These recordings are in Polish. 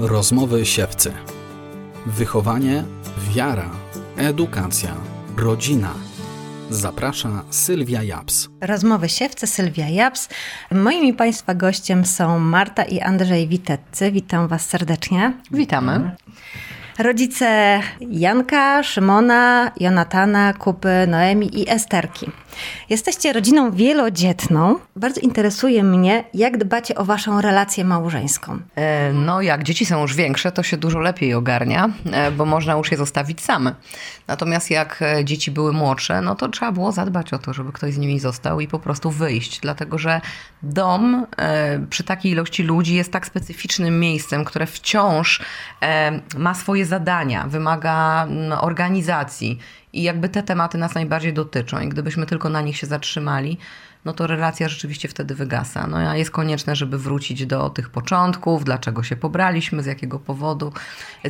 Rozmowy siewcy. Wychowanie, wiara, edukacja, rodzina. Zaprasza Sylwia Japs. Rozmowy siewcy Sylwia Japs. Moim i Państwa gościem są Marta i Andrzej Witetcy. Witam Was serdecznie. Witamy. Rodzice Janka, Szymona, Jonatana, Kupy, Noemi i Esterki. Jesteście rodziną wielodzietną. Bardzo interesuje mnie, jak dbacie o waszą relację małżeńską. E, no, jak dzieci są już większe, to się dużo lepiej ogarnia, e, bo można już je zostawić same. Natomiast jak e, dzieci były młodsze, no to trzeba było zadbać o to, żeby ktoś z nimi został i po prostu wyjść. Dlatego, że dom przy takiej ilości ludzi jest tak specyficznym miejscem, które wciąż ma swoje zadania, wymaga organizacji i jakby te tematy nas najbardziej dotyczą. I gdybyśmy tylko na nich się zatrzymali, no to relacja rzeczywiście wtedy wygasa. No a jest konieczne, żeby wrócić do tych początków, dlaczego się pobraliśmy, z jakiego powodu,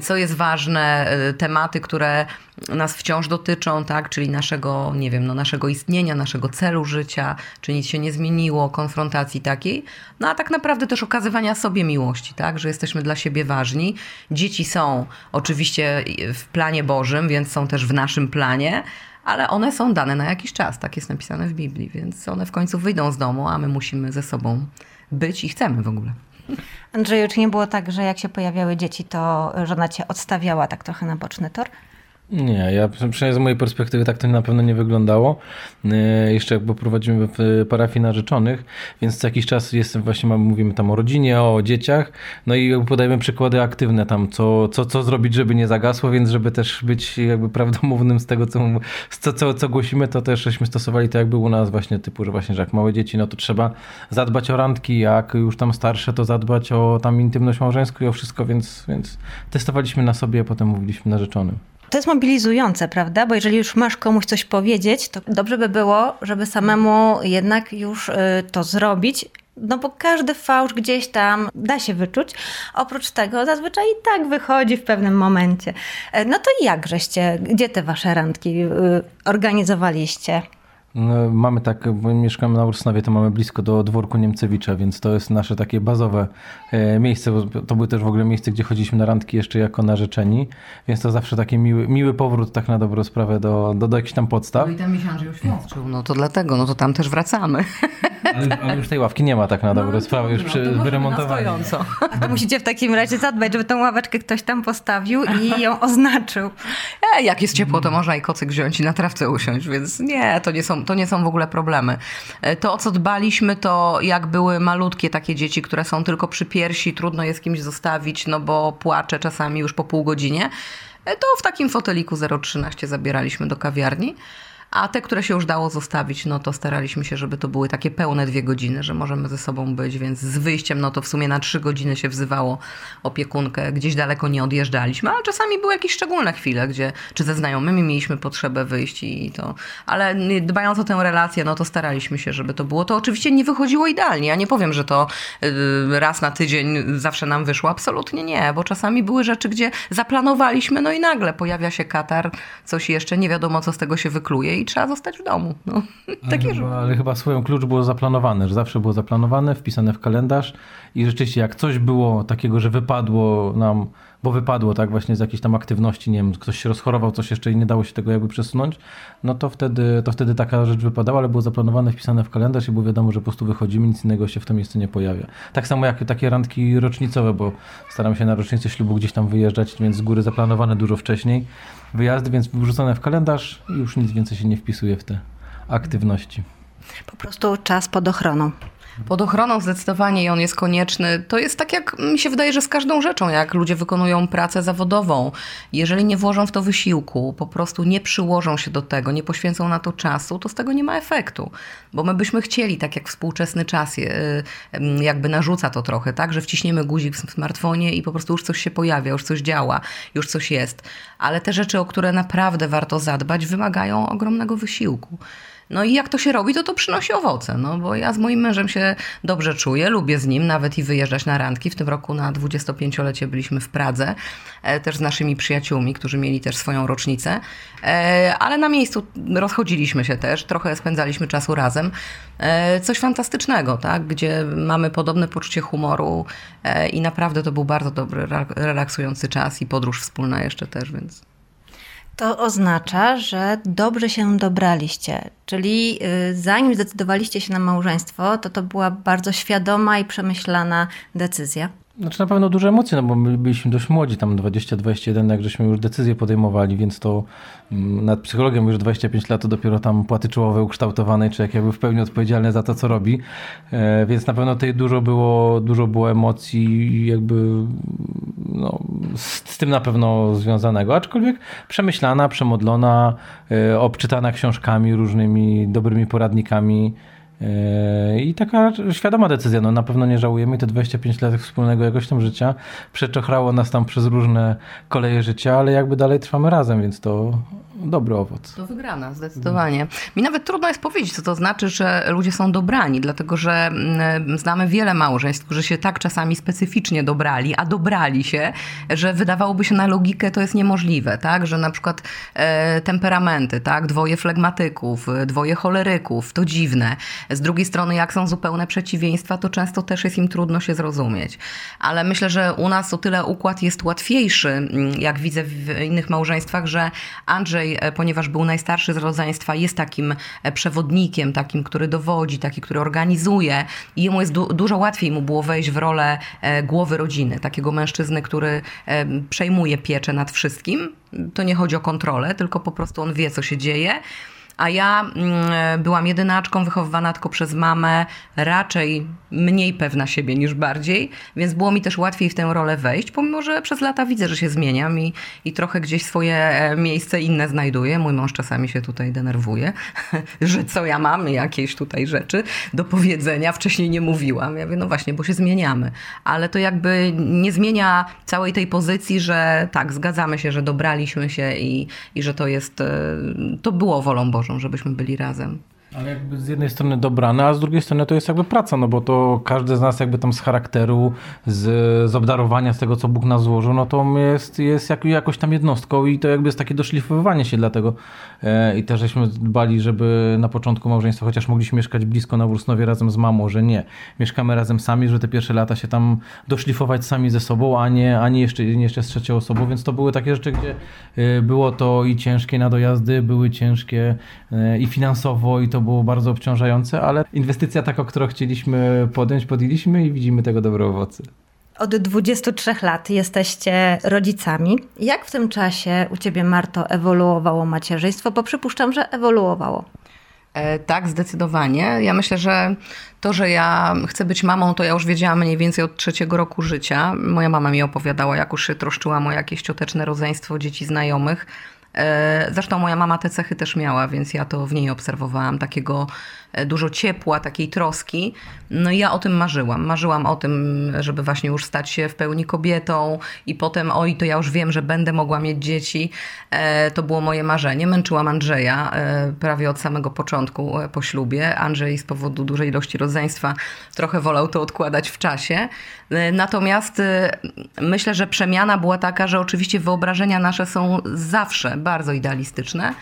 co jest ważne, e, tematy, które nas wciąż dotyczą, tak, czyli naszego, nie wiem, no naszego istnienia, naszego celu życia, czy nic się nie zmieniło, konfrontacji takiej, no a tak naprawdę też okazywania sobie miłości, tak, że jesteśmy dla siebie ważni. Dzieci są oczywiście w planie Bożym, więc są też w naszym planie, ale one są dane na jakiś czas, tak jest napisane w Biblii, więc one w końcu wyjdą z domu, a my musimy ze sobą być i chcemy w ogóle. Andrzeju, czy nie było tak, że jak się pojawiały dzieci, to żona cię odstawiała tak trochę na boczny tor? Nie, ja przynajmniej z mojej perspektywy tak to na pewno nie wyglądało. E, jeszcze jakby prowadzimy w parafii narzeczonych, więc co jakiś czas jestem właśnie, mówimy tam o rodzinie, o dzieciach, no i podajemy przykłady aktywne tam, co, co, co zrobić, żeby nie zagasło, więc żeby też być jakby prawdomównym z tego, co, co, co, co głosimy, to też żeśmy stosowali to jakby u nas właśnie typu, że właśnie, że jak małe dzieci, no to trzeba zadbać o randki, jak już tam starsze, to zadbać o tam intymność małżeńską i o wszystko, więc, więc testowaliśmy na sobie, a potem mówiliśmy narzeczonym. To jest mobilizujące, prawda? Bo jeżeli już masz komuś coś powiedzieć, to dobrze by było, żeby samemu jednak już y, to zrobić. No bo każdy fałsz gdzieś tam da się wyczuć. Oprócz tego zazwyczaj i tak wychodzi w pewnym momencie. E, no to jak żeście, gdzie te wasze randki y, organizowaliście? No, mamy tak, bo mieszkamy na Ursnowie, to mamy blisko do dworku Niemcewicza, więc to jest nasze takie bazowe e, miejsce, bo to było też w ogóle miejsce, gdzie chodziliśmy na randki jeszcze jako narzeczeni, więc to zawsze taki miły, miły powrót tak na dobrą sprawę do, do, do jakichś tam podstaw. No i tam mi się Andrzej oświadczył, no to dlatego, no to tam też wracamy. Ale, ale już tej ławki nie ma tak na dobrą no, sprawę, już przy, no, wyremontowali. To musicie w takim razie zadbać, żeby tą ławeczkę ktoś tam postawił i ją oznaczył. E, jak jest ciepło, to można i kocyk wziąć i na trawce usiąść, więc nie, to nie są to nie są w ogóle problemy. E, to, o co dbaliśmy, to jak były malutkie takie dzieci, które są tylko przy piersi, trudno je z kimś zostawić, no bo płacze czasami już po pół godzinie, e, to w takim foteliku 0,13 zabieraliśmy do kawiarni. A te, które się już dało zostawić, no to staraliśmy się, żeby to były takie pełne dwie godziny, że możemy ze sobą być, więc z wyjściem, no to w sumie na trzy godziny się wzywało opiekunkę, gdzieś daleko nie odjeżdżaliśmy, ale czasami były jakieś szczególne chwile, gdzie czy ze znajomymi mieliśmy potrzebę wyjść i to, ale dbając o tę relację, no to staraliśmy się, żeby to było. To oczywiście nie wychodziło idealnie. Ja nie powiem, że to y, raz na tydzień zawsze nam wyszło. Absolutnie nie, bo czasami były rzeczy, gdzie zaplanowaliśmy, no i nagle pojawia się katar, coś jeszcze, nie wiadomo co z tego się wykluje i trzeba zostać w domu. No, takie ale, chyba, ale chyba swoją klucz było zaplanowane, że zawsze było zaplanowane, wpisane w kalendarz i rzeczywiście jak coś było takiego, że wypadło nam, bo wypadło tak właśnie z jakiejś tam aktywności, nie wiem, ktoś się rozchorował, coś jeszcze i nie dało się tego jakby przesunąć, no to wtedy, to wtedy taka rzecz wypadała, ale było zaplanowane, wpisane w kalendarz i było wiadomo, że po prostu wychodzimy, nic innego się w to miejsce nie pojawia. Tak samo jak takie randki rocznicowe, bo staram się na rocznicę ślubu gdzieś tam wyjeżdżać, więc z góry zaplanowane dużo wcześniej wyjazdy, więc wrzucone w kalendarz i już nic więcej się nie wpisuje w te aktywności. Po prostu czas pod ochroną. Pod ochroną zdecydowanie i on jest konieczny. To jest tak, jak mi się wydaje, że z każdą rzeczą, jak ludzie wykonują pracę zawodową. Jeżeli nie włożą w to wysiłku, po prostu nie przyłożą się do tego, nie poświęcą na to czasu, to z tego nie ma efektu. Bo my byśmy chcieli, tak jak współczesny czas jakby narzuca to trochę, tak, że wciśniemy guzik w smartfonie i po prostu już coś się pojawia, już coś działa, już coś jest. Ale te rzeczy, o które naprawdę warto zadbać, wymagają ogromnego wysiłku. No i jak to się robi, to to przynosi owoce, no bo ja z moim mężem się dobrze czuję, lubię z nim nawet i wyjeżdżać na randki. W tym roku na 25-lecie byliśmy w Pradze, e, też z naszymi przyjaciółmi, którzy mieli też swoją rocznicę, e, ale na miejscu rozchodziliśmy się też, trochę spędzaliśmy czasu razem. E, coś fantastycznego, tak? gdzie mamy podobne poczucie humoru i naprawdę to był bardzo dobry, relaksujący czas i podróż wspólna jeszcze też, więc... To oznacza, że dobrze się dobraliście, czyli y, zanim zdecydowaliście się na małżeństwo, to to była bardzo świadoma i przemyślana decyzja. Znaczy na pewno duże emocje, no bo my byliśmy dość młodzi, tam 20-21, jak żeśmy już decyzje podejmowali, więc to mm, nad psychologiem już 25 lat to dopiero tam płaty czołowe ukształtowane, czy jak jakby w pełni odpowiedzialny za to, co robi. E, więc na pewno tutaj dużo było, dużo było emocji jakby no, z, z tym na pewno związanego, aczkolwiek przemyślana, przemodlona, e, obczytana książkami, różnymi dobrymi poradnikami. Yy, I taka świadoma decyzja, no na pewno nie żałujemy. Te 25 lat wspólnego jakoś tam życia przeczochrało nas tam przez różne koleje życia, ale jakby dalej trwamy razem, więc to dobry owoc. To wygrana, zdecydowanie. Mi nawet trudno jest powiedzieć, co to znaczy, że ludzie są dobrani, dlatego że mm, znamy wiele małżeństw, którzy się tak czasami specyficznie dobrali, a dobrali się, że wydawałoby się na logikę to jest niemożliwe, tak? Że na przykład e, temperamenty, tak? Dwoje flegmatyków, dwoje choleryków, to dziwne. Z drugiej strony, jak są zupełne przeciwieństwa, to często też jest im trudno się zrozumieć. Ale myślę, że u nas o tyle układ jest łatwiejszy, mm, jak widzę w innych małżeństwach, że Andrzej, e, ponieważ był najstarszy z rodzeństwa, jest takim e, przewodnikiem, takim, który dowodzi, taki, który organizuje i jemu jest du dużo łatwiej mu było wejść w rolę e, głowy rodziny, takiego mężczyzny, który przejmuje pieczę nad wszystkim. To nie chodzi o kontrolę, tylko po prostu on wie, co się dzieje a ja mm, byłam jedynaczką, wychowywana tylko przez mamę, raczej mniej pewna siebie niż bardziej, więc było mi też łatwiej w tę rolę wejść, pomimo że przez lata widzę, że się zmieniam i, i trochę gdzieś swoje e, miejsce inne znajduję. Mój mąż czasami się tutaj denerwuje, że co ja mam, jakieś tutaj rzeczy do powiedzenia. Wcześniej nie mówiłam. Ja mówię, no właśnie, bo się zmieniamy. Ale to jakby nie zmienia całej tej pozycji, że tak, zgadzamy się, że dobraliśmy się i, i że to jest, e, to było wolą Bożą żebyśmy byli razem. Ale jakby z jednej strony dobrane, a z drugiej strony to jest jakby praca, no bo to każdy z nas jakby tam z charakteru, z, z obdarowania, z tego co Bóg nas złożył, no to jest, jest jak, jakoś tam jednostką i to jakby jest takie doszlifowywanie się dlatego e, i też żeśmy dbali, żeby na początku małżeństwa, chociaż mogliśmy mieszkać blisko na Wrósnowie razem z mamą, że nie. Mieszkamy razem sami, że te pierwsze lata się tam doszlifować sami ze sobą, a nie, a nie, jeszcze, nie jeszcze z trzecią osobą, więc to były takie rzeczy, gdzie e, było to i ciężkie na dojazdy, były ciężkie e, i finansowo i to było bardzo obciążające, ale inwestycja taka, którą chcieliśmy podjąć, podjęliśmy i widzimy tego dobre owoce. Od 23 lat jesteście rodzicami. Jak w tym czasie u ciebie, Marto, ewoluowało macierzyństwo? Bo przypuszczam, że ewoluowało. E, tak, zdecydowanie. Ja myślę, że to, że ja chcę być mamą, to ja już wiedziałam mniej więcej od trzeciego roku życia. Moja mama mi opowiadała, jak już się troszczyłam o jakieś cioteczne rodzeństwo dzieci znajomych. E, zresztą moja mama te cechy też miała, więc ja to w niej obserwowałam, takiego dużo ciepła, takiej troski. No i ja o tym marzyłam. Marzyłam o tym, żeby właśnie już stać się w pełni kobietą i potem, oj, to ja już wiem, że będę mogła mieć dzieci. E, to było moje marzenie. Męczyłam Andrzeja prawie od samego początku po ślubie. Andrzej z powodu dużej ilości rodzeństwa trochę wolał to odkładać w czasie. Natomiast myślę, że przemiana była taka, że oczywiście wyobrażenia nasze są zawsze bardzo idealistyczne,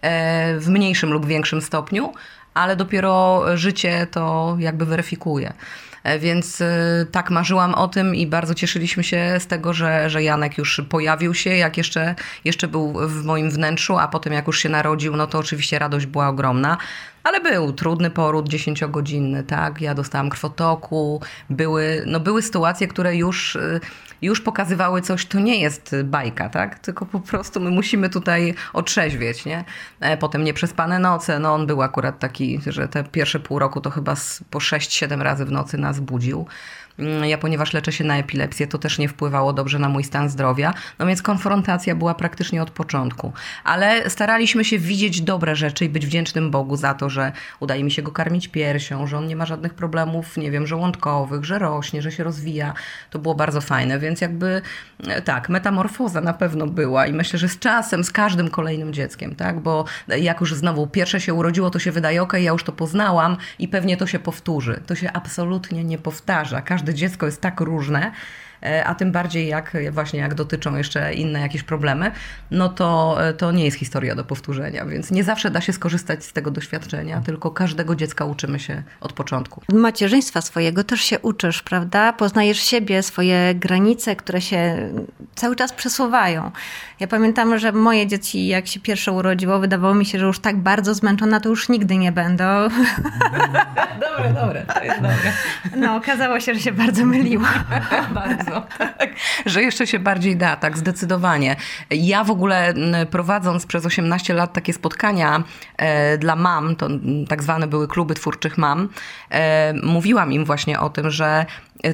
e, w mniejszym lub większym stopniu, ale dopiero życie to jakby weryfikuje. E, więc e, tak marzyłam o tym i bardzo cieszyliśmy się z tego, że, że Janek już pojawił się, jak jeszcze, jeszcze był w moim wnętrzu, a potem jak już się narodził, no to oczywiście radość była ogromna. Ale był trudny poród, dziesięciogodzinny, tak? Ja dostałam krwotoku, były, no były sytuacje, które już już pokazywały coś, to nie jest bajka, tak? Tylko po prostu my musimy tutaj otrzeźwieć, nie? E, potem nieprzespane noce, no on był akurat taki, że te pierwsze pół roku to chyba po 6-7 razy w nocy nas budził. Mm, ja ponieważ leczę się na epilepsję, to też nie wpływało dobrze na mój stan zdrowia. No więc konfrontacja była praktycznie od początku. Ale staraliśmy się widzieć dobre rzeczy i być wdzięcznym Bogu za to, że udaje mi się go karmić piersią, że on nie ma żadnych problemów, nie wiem, żołądkowych, że rośnie, że się rozwija. To było bardzo fajne, więc jakby e, tak, metamorfoza na pewno była i myślę, że z czasem, z każdym kolejnym dzieckiem, tak, bo jak już znowu pierwsze się urodziło, to się wydaje, ok, ja już to poznałam i pewnie to się powtórzy. To się absolutnie nie powtarza. Każde dziecko jest tak różne, a tym bardziej jak właśnie jak dotyczą jeszcze inne jakieś problemy, no to, e, to nie jest historia do powtórzenia, więc nie zawsze da się skorzystać z tego doświadczenia, tylko każdego dziecka uczymy się od początku. Macierzyństwa swojego też się uczysz, prawda? Poznajesz siebie, swoje granice, które się cały czas przesuwają. Ja pamiętam, że moje dzieci, jak się pierwsze urodziło, wydawało mi się, że już tak bardzo zmęczona, to już nigdy nie będą. dobre, dobre, to jest dobre. No, okazało się, że się bardzo myliła. bardzo tak, że jeszcze się bardziej da, tak, zdecydowanie. Ja w ogóle prowadząc przez 18 lat takie spotkania e, dla mam, to tak zwane były kluby twórczych mam, e, mówiłam im właśnie o tym, że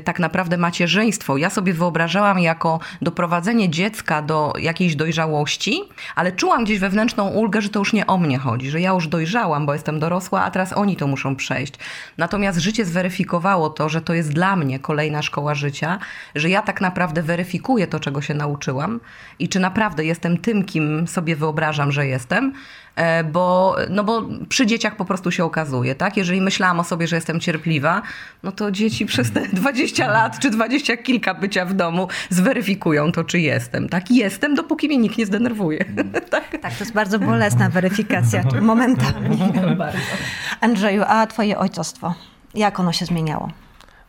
tak naprawdę macierzyństwo ja sobie wyobrażałam jako doprowadzenie dziecka do jakiejś dojrzałości, ale czułam gdzieś wewnętrzną ulgę, że to już nie o mnie chodzi, że ja już dojrzałam, bo jestem dorosła, a teraz oni to muszą przejść. Natomiast życie zweryfikowało to, że to jest dla mnie kolejna szkoła życia, że ja tak naprawdę weryfikuję to, czego się nauczyłam i czy naprawdę jestem tym, kim sobie wyobrażam, że jestem, E, bo, no bo przy dzieciach po prostu się okazuje, tak? Jeżeli myślałam o sobie, że jestem cierpliwa, no to dzieci przez te 20 lat czy 20 kilka bycia w domu zweryfikują to, czy jestem, tak? Jestem, dopóki mnie nikt nie zdenerwuje. tak? tak, to jest bardzo bolesna weryfikacja momentami. Andrzeju, a twoje ojcostwo, jak ono się zmieniało?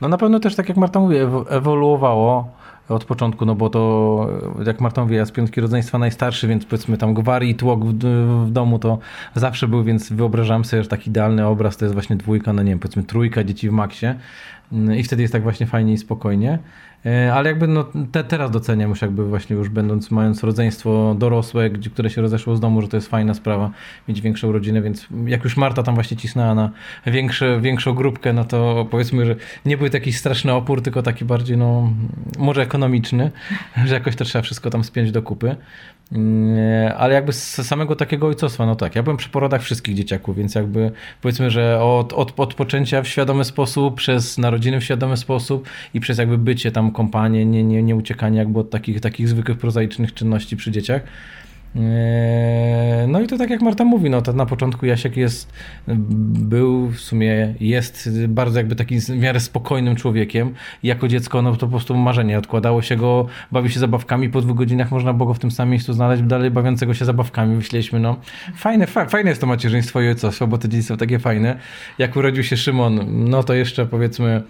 No na pewno też, tak jak Marta mówi, ewoluowało od początku, no bo to, jak Marta mówi, ja z piątki rodzeństwa najstarszy, więc powiedzmy tam gwar i tłok w, w, domu to zawsze był, więc wyobrażam sobie, że taki idealny obraz to jest właśnie dwójka, no nie wiem, powiedzmy trójka dzieci w maksie i wtedy jest tak właśnie fajnie i spokojnie. E, ale jakby no, te, teraz doceniam już jakby właśnie już będąc, mając rodzeństwo dorosłe, gdzie, które się rozeszło z domu, że to jest fajna sprawa mieć większą rodzinę, więc jak już Marta tam właśnie cisnęła na większe, większą grupkę, no to powiedzmy, że nie był to jakiś straszny opór, tylko taki bardziej no może ekonomiczny, że jakoś to trzeba wszystko tam spiąć do kupy. Mm, ale jakby z samego takiego ojcostwa, no tak, ja byłem przy porodach wszystkich dzieciaków, więc jakby powiedzmy, że od, od odpoczęcia w świadomy sposób, przez narodziny w świadomy sposób i przez jakby bycie tam kompanie, nie, nie, nie uciekanie jakby od takich, takich zwykłych prozaicznych czynności przy dzieciach, no i to tak jak Marta mówi, no to na początku Jasiek jest, był w sumie, jest bardzo jakby takim w miarę spokojnym człowiekiem. Jako dziecko no to po prostu marzenie, odkładało się go, bawi się zabawkami, po dwóch godzinach można było go w tym samym miejscu znaleźć, dalej bawiącego się zabawkami. Myśleliśmy, no fajne, fa fajne jest to macierzyństwo i ojcostwo, bo te dzieci są takie fajne. Jak urodził się Szymon, no to jeszcze powiedzmy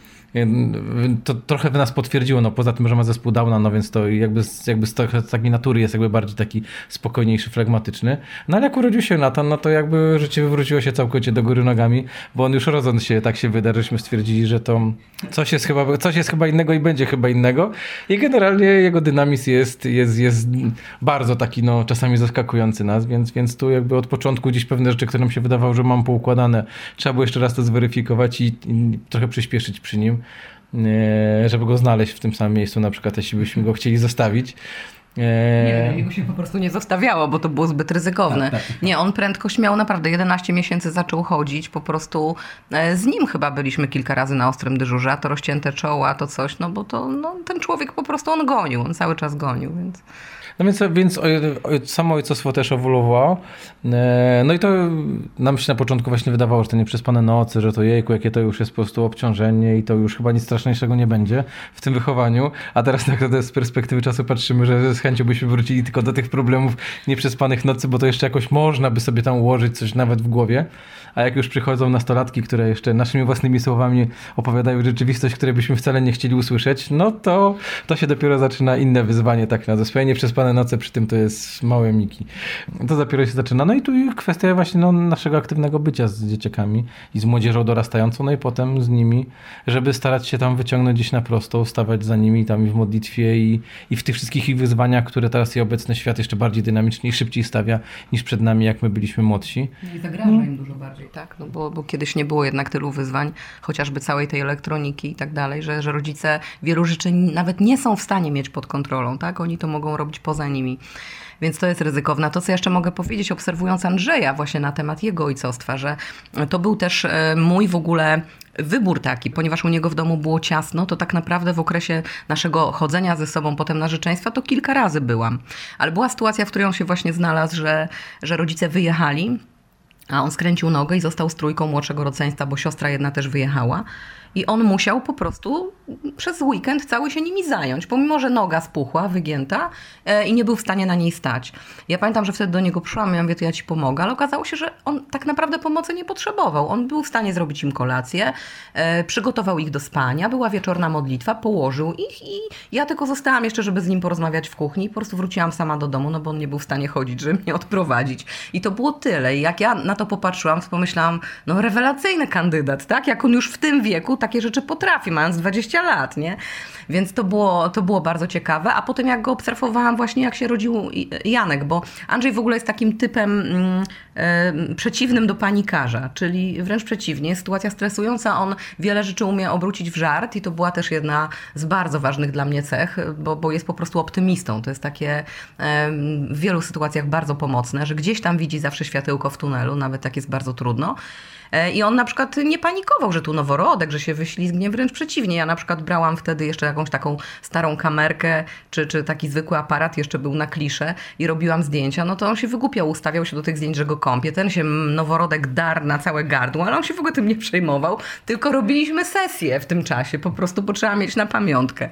to trochę w nas potwierdziło, no poza tym, że ma zespół Downa, no więc to jakby, jakby z, takiej natury jest jakby bardziej taki spokojniejszy, flegmatyczny. No ale jak urodził się Nathan, no to jakby życie wywróciło się całkowicie do góry nogami, bo on już rodząc się tak się wyda, żeśmy stwierdzili, że to coś jest chyba, coś jest chyba innego i będzie chyba innego i generalnie jego dynamizm jest, jest, jest bardzo taki no czasami zaskakujący nas, więc, więc tu jakby od początku gdzieś pewne rzeczy, które nam się wydawało, że mam poukładane, trzeba było jeszcze raz to zweryfikować i, i trochę przyspieszyć przy nim. E, żeby go znaleźć w tym samym miejscu, na przykład jeśli byśmy go chcieli zostawić. E, nie, jego się po prostu nie zostawiało, bo to było zbyt ryzykowne. Tak, tak, tak. Nie, on prędkość miał naprawdę 11 miesięcy zaczął chodzić, po prostu e, z nim chyba byliśmy kilka razy na ostrym dyżurze, a to rozcięte czoła, to coś, no bo to no, ten człowiek po prostu on gonił, on cały czas gonił, więc... No więc, więc samo ojcostwo też ewoluowało. E, no i to nam się na początku właśnie wydawało, że to nieprzespane nocy, że to jejku, jakie to już jest po prostu obciążenie i to już chyba nic straszniejszego nie będzie w tym wychowaniu. A teraz tak z perspektywy czasu patrzymy, że z chęcią byśmy wrócili tylko do tych problemów nieprzespanych nocy, bo to jeszcze jakoś można by sobie tam ułożyć coś nawet w głowie. A jak już przychodzą nastolatki, które jeszcze naszymi własnymi słowami opowiadają rzeczywistość, której byśmy wcale nie chcieli usłyszeć, no to, to się dopiero zaczyna inne wyzwanie tak na swoje nieprzespane noce, przy tym to jest małe miki. To dopiero się zaczyna. No i tu kwestia właśnie no, naszego aktywnego bycia z dzieciakami i z młodzieżą dorastającą, no i potem z nimi, żeby starać się tam wyciągnąć gdzieś na prosto, stawać za nimi tam i w modlitwie i, i w tych wszystkich ich wyzwaniach, które teraz i obecny świat jeszcze bardziej dynamicznie i szybciej stawia niż przed nami, jak my byliśmy młodsi. No I zagraża im dużo bardziej bardziej, tak? No bo, bo kiedyś nie było jednak tylu wyzwań, chociażby całej tej elektroniki i tak dalej, że, że rodzice wielu rzeczy nawet nie są w stanie mieć pod kontrolą, tak? Oni to mogą robić poza nimi. Więc to jest ryzykowne. To, co jeszcze mogę powiedzieć, obserwując Andrzeja właśnie na temat jego ojcostwa, że to był też e, mój w ogóle wybór taki, ponieważ u niego w domu było ciasno, to tak naprawdę w okresie naszego chodzenia ze sobą potem narzeczeństwa to kilka razy byłam. Ale była sytuacja, w której on się właśnie znalazł, że, że rodzice wyjechali, a on skręcił nogę i został z trójką młodszego rodzeństwa, bo siostra jedna też wyjechała. I on musiał po prostu przez weekend cały się nimi zająć, pomimo że noga spuchła, wygięta e, i nie był w stanie na niej stać. Ja pamiętam, że wtedy do niego przyszłam, ja mówię, to ja ci pomogę, ale okazało się, że on tak naprawdę pomocy nie potrzebował. On był w stanie zrobić im kolację, e, przygotował ich do spania, była wieczorna modlitwa, położył ich i ja tylko zostałam jeszcze, żeby z nim porozmawiać w kuchni. Po prostu wróciłam sama do domu, no bo on nie był w stanie chodzić, żeby mnie odprowadzić. I to było tyle. I jak ja na to popatrzyłam, to pomyślałam, no rewelacyjny kandydat, tak? Jak on już w tym wieku takie rzeczy potrafi, mając 20 lat, nie? Więc to było, to było bardzo ciekawe. A potem jak go obserwowałam właśnie, jak się rodził Janek, bo Andrzej w ogóle jest takim typem e, przeciwnym do panikarza, czyli wręcz przeciwnie. Sytuacja stresująca, on wiele rzeczy umie obrócić w żart i to była też jedna z bardzo ważnych dla mnie cech, bo, bo jest po prostu optymistą. To jest takie e, w wielu sytuacjach bardzo pomocne, że gdzieś tam widzi zawsze światełko w tunelu, nawet jak jest bardzo trudno. E, I on na przykład nie panikował, że tu noworodek, że się wyślizgnie, wręcz przeciwnie. Ja na przykład brałam wtedy jeszcze jakąś taką starą kamerkę, czy, czy taki zwykły aparat, jeszcze był na klisze i robiłam zdjęcia, no to on się wygłupiał, ustawiał się do tych zdjęć, że go kąpie. Ten się noworodek dar na całe gardło, ale on się w ogóle tym nie przejmował, tylko robiliśmy sesję w tym czasie, po prostu, bo trzeba mieć na pamiątkę.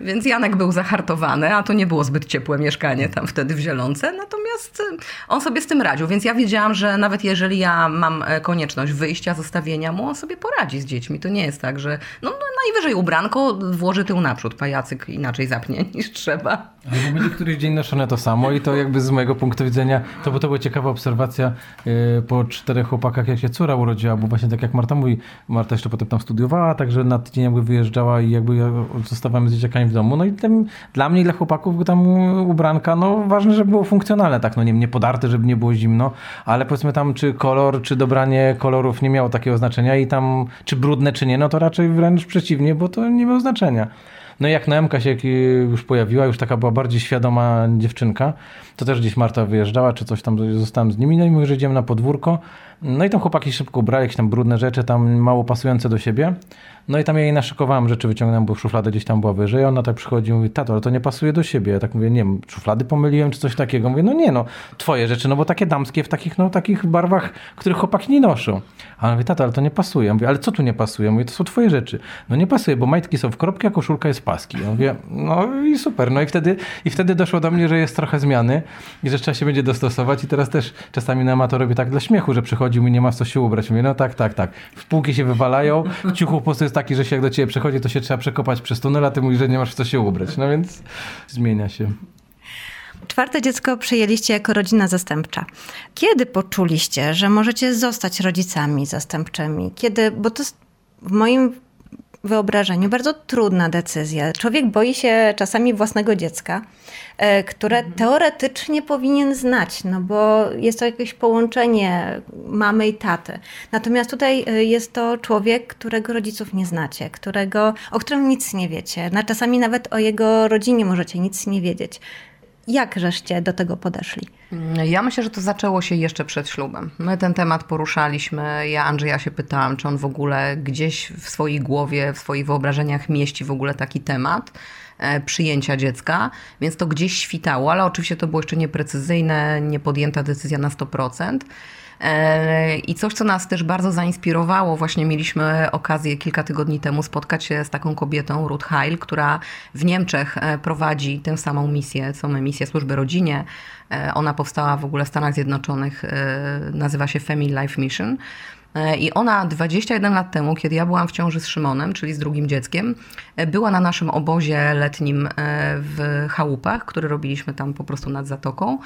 Więc Janek był zahartowany, a to nie było zbyt ciepłe mieszkanie tam wtedy w Zielonce, natomiast y, on sobie z tym radził, więc ja wiedziałam, że nawet jeżeli ja mam e, konieczność wyjścia, zostawienia mu, on sobie poradzi z dziećmi. To nie jest tak, że no, no najwyżej ubranko włoży tył naprzód, pajacyk inaczej zapnie niż trzeba. Ale mieli któryś dzień noszone to samo i to jakby z mojego punktu widzenia, to, bo to była ciekawa obserwacja yy, po czterech chłopakach, jak się córa urodziła, bo właśnie tak jak Marta mówi, Marta jeszcze potem tam studiowała, także na tydzień jakby wyjeżdżała i jakby ja zostawamy z dzieciakami w domu. No i tym, dla mnie dla chłopaków tam ubranka, no ważne, żeby było funkcjonalne, tak, no nie, nie podarte, żeby nie było zimno, ale powiedzmy tam czy kolor, czy dobranie kolorów nie miało takiego znaczenia i tam, czy brudne, czy nie, no to raczej wręcz przeciwnie, bo to nie miało znaczenia. No i jak Noemka się już pojawiła, już taka była bardziej świadoma dziewczynka, to też gdzieś Marta wyjeżdżała, czy coś tam, zostałem z nimi, no i mówię, że idziemy na podwórko. No i tam chłopaki szybko ubrali jakieś tam brudne rzeczy, tam mało pasujące do siebie. No i tam ja jej naszykowałem rzeczy, wyciągnąłem, bo szuflada gdzieś tam była wyżej. Ona tak przychodzi i mówi, tato, ale to nie pasuje do siebie. Ja tak mówię, nie wiem, szuflady pomyliłem, czy coś takiego. Mówię, no nie no, twoje rzeczy, no bo takie damskie w takich, no takich barwach, których chłopaki nie noszą. A ona mówi, tato, ale to nie pasuje. Ja mówię, ale co tu nie pasuje? Mówię, to są twoje rzeczy. No nie pasuje, bo majtki są w kropki, a koszulka jest paski. Ja mówię, no i super. No i wtedy, i wtedy doszło do mnie, że jest trochę zmiany i że trzeba się będzie dostosować i teraz też czasami na to robię tak dla śmiechu, że przychodzi mi, nie ma co się ubrać. Mówię, no tak, tak, tak. W półki się wywalają, ciuchu po prostu jest taki, że się jak do ciebie przechodzi, to się trzeba przekopać przez tunel, a ty mówisz, że nie masz w co się ubrać. No więc zmienia się. Czwarte dziecko przyjęliście jako rodzina zastępcza. Kiedy poczuliście, że możecie zostać rodzicami zastępczymi? Kiedy, bo to w moim wyobrażeniu bardzo trudna decyzja. Człowiek boi się czasami własnego dziecka, e, które mhm. teoretycznie powinien znać, no bo jest to jakieś połączenie mamy i taty. Natomiast tutaj e, jest to człowiek, którego rodziców nie znacie, którego, o którym nic nie wiecie. Czasami nawet o jego rodzinie możecie nic nie wiedzieć. Jak żeście do tego podeszli? Ja myślę, że to zaczęło się jeszcze przed ślubem. My ten temat poruszaliśmy. Ja Andrzeja się pytałam, czy on w ogóle gdzieś w swojej głowie, w swoich wyobrażeniach mieści w ogóle taki temat e, przyjęcia dziecka, więc to gdzieś świtało, ale oczywiście to było jeszcze nieprecyzyjne, niepodjęta decyzja na 100%. E, I coś, co nas też bardzo zainspirowało, właśnie mieliśmy okazję kilka tygodni temu spotkać się z taką kobietą, Ruth Heil, która w Niemczech e, prowadzi tę samą misję, co my, misję służby rodzinie. E, ona powstała w ogóle w Stanach Zjednoczonych, nazywa się Family Life Mission. I ona 21 lat temu, kiedy ja byłam w ciąży z Szymonem, czyli z drugim dzieckiem, była na naszym obozie letnim w chałupach, który robiliśmy tam po prostu nad zatoką.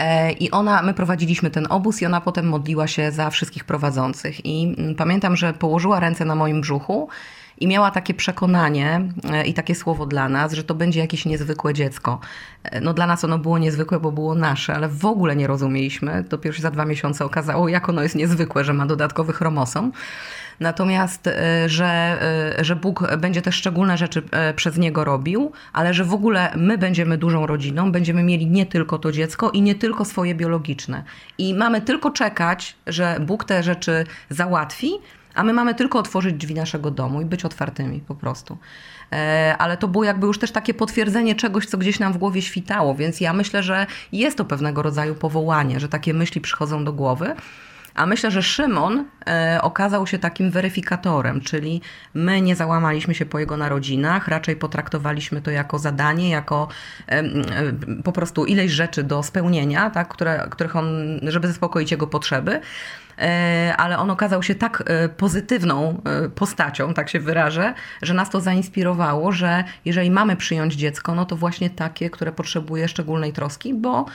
E, I ona, my prowadziliśmy ten obóz i ona potem modliła się za wszystkich prowadzących. I mm, pamiętam, że położyła ręce na moim brzuchu i miała takie przekonanie e, i takie słowo dla nas, że to będzie jakieś niezwykłe dziecko. E, no dla nas ono było niezwykłe, bo było nasze, ale w ogóle nie rozumieliśmy. Dopiero się za dwa miesiące okazało, jak ono jest niezwykłe, że ma dodatkowy chromosom. Natomiast, e, że, że Bóg będzie też szczególne rzeczy przez niego robił, ale że w ogóle my będziemy dużą rodziną, będziemy mieli nie tylko to dziecko i nie tylko swoje biologiczne. I mamy tylko czekać, że Bóg te rzeczy załatwi, a my mamy tylko otworzyć drzwi naszego domu i być otwartymi po prostu. E, ale to było jakby już też takie potwierdzenie czegoś, co gdzieś nam w głowie świtało, więc ja myślę, że jest to pewnego rodzaju powołanie, że takie myśli przychodzą do głowy. A myślę, że Szymon e, okazał się takim weryfikatorem, czyli my nie załamaliśmy się po jego narodzinach, raczej potraktowaliśmy to jako zadanie, jako e, po prostu ileś rzeczy do spełnienia, tak, które, których on, żeby zaspokoić jego potrzeby. E, ale on okazał się tak pozytywną postacią, tak się wyrażę, że nas to zainspirowało, że jeżeli mamy przyjąć dziecko, no to właśnie takie, które potrzebuje szczególnej troski, bo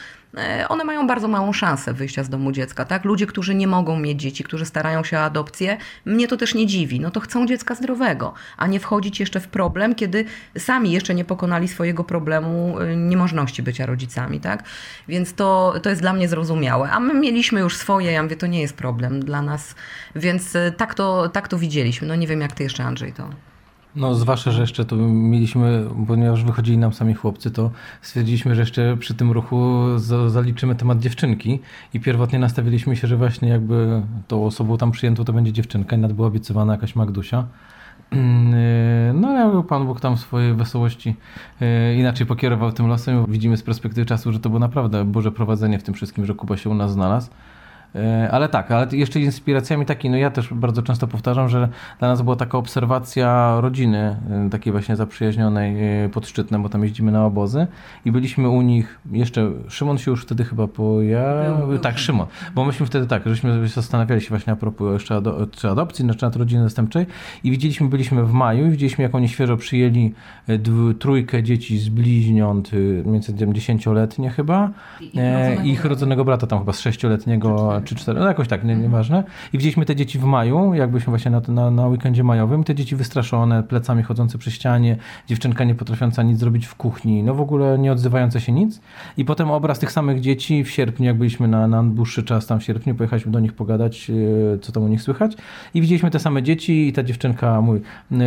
one mają bardzo małą szansę wyjścia z domu dziecka. Tak? Ludzie, którzy nie mogą mieć dzieci, którzy starają się o adopcję, mnie to też nie dziwi. No to chcą dziecka zdrowego, a nie wchodzić jeszcze w problem, kiedy sami jeszcze nie pokonali swojego problemu niemożności bycia rodzicami. Tak? Więc to, to jest dla mnie zrozumiałe. A my mieliśmy już swoje, ja mówię, to nie jest problem dla nas, więc e, tak to, tak to widzieliśmy. No nie wiem, jak ty jeszcze, Andrzej, to... No, zwłaszcza, że jeszcze to mieliśmy, ponieważ wychodzili nam sami chłopcy, to stwierdziliśmy, że jeszcze przy tym ruchu zaliczymy temat dziewczynki i pierwotnie nastawiliśmy się, że właśnie jakby tą osobą tam przyjętą to będzie dziewczynka i nawet była obiecywana jakaś Magdusia. No ale Pan Bóg tam swojej wesołości e, inaczej pokierował tym losem. Widzimy z perspektywy czasu, że to było naprawdę Boże prowadzenie w tym wszystkim, że Kuba się u nas znalazł. E, ale tak, ale jeszcze inspiracjami takiej, no ja też bardzo często powtarzam, że dla nas była taka obserwacja rodziny, e, takiej właśnie zaprzyjaźnionej e, pod Szczytnem, bo tam jeździmy na obozy i byliśmy u nich, jeszcze Szymon się już wtedy chyba pojawił, tak Szymon, bo myśmy wtedy tak, żeśmy zastanawiali się właśnie a propos jeszcze ado czy adopcji, czy nad rodziny zastępczej i widzieliśmy, byliśmy w maju i widzieliśmy jak oni świeżo przyjęli trójkę dzieci z bliźniąt, więcej dziesięcioletnie chyba i ich rodzonego brata. tam chyba z sześcioletniego czy cztery, no jakoś tak, nie, nieważne. I widzieliśmy te dzieci w maju, jakbyśmy właśnie na, na, na weekendzie majowym, te dzieci wystraszone, plecami chodzące przy ścianie, dziewczynka nie potrafiąca nic zrobić w kuchni, no w ogóle nie odzywające się nic. I potem obraz tych samych dzieci w sierpniu, jak byliśmy na, na dłuższy czas tam w sierpniu, pojechaliśmy do nich pogadać, e, co tam u nich słychać i widzieliśmy te same dzieci i ta dziewczynka mój, yy,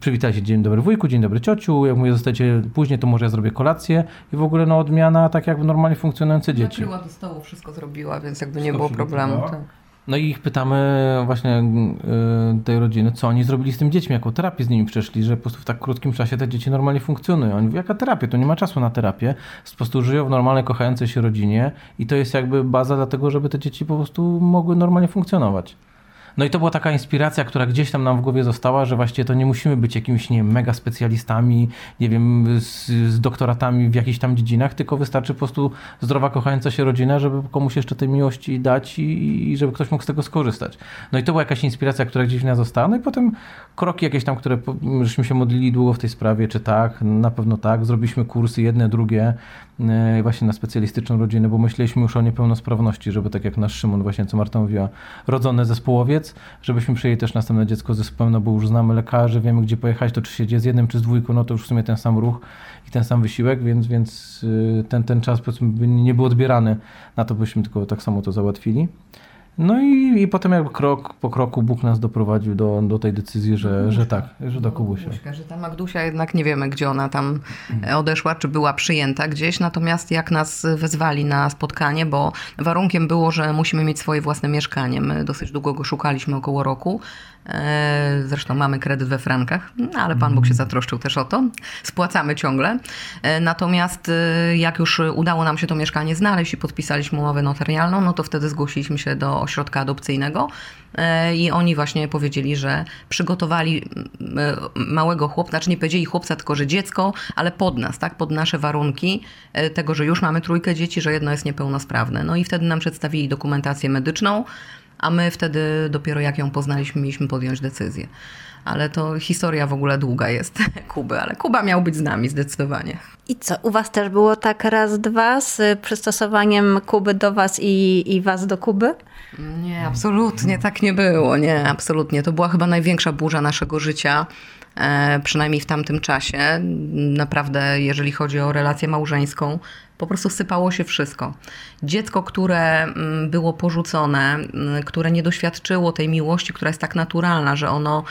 przywitała się, dzień dobry wujku, dzień dobry ciociu, jak mówię, zostajecie później, to może ja zrobię kolację i w ogóle no odmiana tak jak normalnie funkcjonujące dzieci. Nakryła do stołu, wszystko zrobiła, więc jakby nie było problemu. Tak. No i ich pytamy właśnie y, tej rodziny, co oni zrobili z tym dziećmi, jaką terapię z nimi przeszli, że po prostu w tak krótkim czasie te dzieci normalnie funkcjonują. Oni mówią, jaka terapia? To nie ma czasu na terapię. Po prostu żyją w normalnej, kochającej się rodzinie i to jest jakby baza dla tego, żeby te dzieci po prostu mogły normalnie funkcjonować. No i to była taka inspiracja, która gdzieś tam nam w głowie została, że właściwie to nie musimy być jakimiś, nie wiem, mega specjalistami, nie wiem, z, z doktoratami w jakichś tam dziedzinach, tylko wystarczy po prostu zdrowa, kochająca się rodzina, żeby komuś jeszcze tej miłości dać i, i żeby ktoś mógł z tego skorzystać. No i to była jakaś inspiracja, która gdzieś w nas została. No i potem kroki jakieś tam, które żeśmy się modlili długo w tej sprawie, czy tak, na pewno tak. Zrobiliśmy kursy jedne, drugie, E, właśnie na specjalistyczną rodzinę, bo myśleliśmy już o niepełnosprawności, żeby tak jak nasz Szymon, właśnie co Marta mówiła, rodzony zespołowiec, żebyśmy przyjęli też następne dziecko z zespołem, no bo już znamy lekarzy, wiemy gdzie pojechać, to czy się dzieje z jednym czy z dwójką, no to już w sumie ten sam ruch i ten sam wysiłek, więc, więc y, ten, ten czas powiedzmy nie był odbierany na to, byśmy tylko tak samo to załatwili. No i, i potem jakby krok po kroku Bóg nas doprowadził do, do tej decyzji, że, że tak, że do Kubusia. Że ta Magdusia jednak nie wiemy, gdzie ona tam odeszła, czy była przyjęta gdzieś, natomiast jak nas wezwali na spotkanie, bo warunkiem było, że musimy mieć swoje własne mieszkanie. My dosyć długo go szukaliśmy, około roku. E, zresztą mamy kredyt we frankach, ale Pan Bóg się zatroszczył też o to. Spłacamy ciągle. E, natomiast e, jak już udało nam się to mieszkanie znaleźć i podpisaliśmy umowę notarialną, no to wtedy zgłosiliśmy się do ośrodka adopcyjnego i oni właśnie powiedzieli, że przygotowali małego chłopca, znaczy nie powiedzieli chłopca, tylko że dziecko, ale pod nas, tak, pod nasze warunki tego, że już mamy trójkę dzieci, że jedno jest niepełnosprawne. No i wtedy nam przedstawili dokumentację medyczną, a my wtedy dopiero jak ją poznaliśmy, mieliśmy podjąć decyzję. Ale to historia w ogóle długa jest Kuby, ale Kuba miał być z nami zdecydowanie. I co, u was też było tak raz, dwa z przystosowaniem Kuby do was i, i was do Kuby? Nie, absolutnie tak nie było. Nie, absolutnie. To była chyba największa burza naszego życia. E, przynajmniej w tamtym czasie. Naprawdę, jeżeli chodzi o relację małżeńską, po prostu sypało się wszystko. Dziecko, które mm, było porzucone, mm, które nie doświadczyło tej miłości, która jest tak naturalna, że ono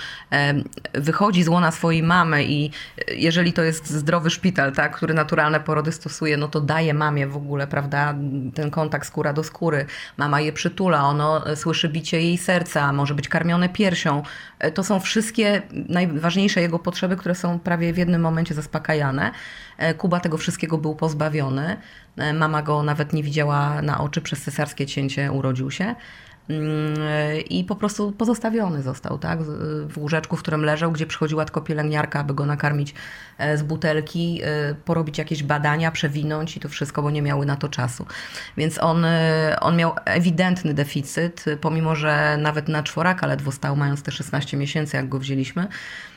wychodzi z łona swojej mamy i e, jeżeli to jest zdrowy szpital, tak, który naturalne porody stosuje, no to daje mamie w ogóle, prawda, ten kontakt skóra do skóry. Mama je przytula, ono e, słyszy bicie jej serca, może być karmione piersią. E, to są wszystkie najważniejsze jego potrzeby, które są prawie w jednym momencie zaspokajane. Kuba tego wszystkiego był pozbawiony. E, mama go nawet nie widziała na oczy, przez cesarskie cięcie urodził się. Mm, I po prostu pozostawiony został, tak? W łóżeczku, w którym leżał, gdzie przychodziła tylko pielęgniarka, aby go nakarmić e, z butelki, e, porobić jakieś badania, przewinąć i to wszystko, bo nie miały na to czasu. Więc on, on miał ewidentny deficyt, pomimo że nawet na czworaka ledwo stał, mając te 16 miesięcy, jak go wzięliśmy.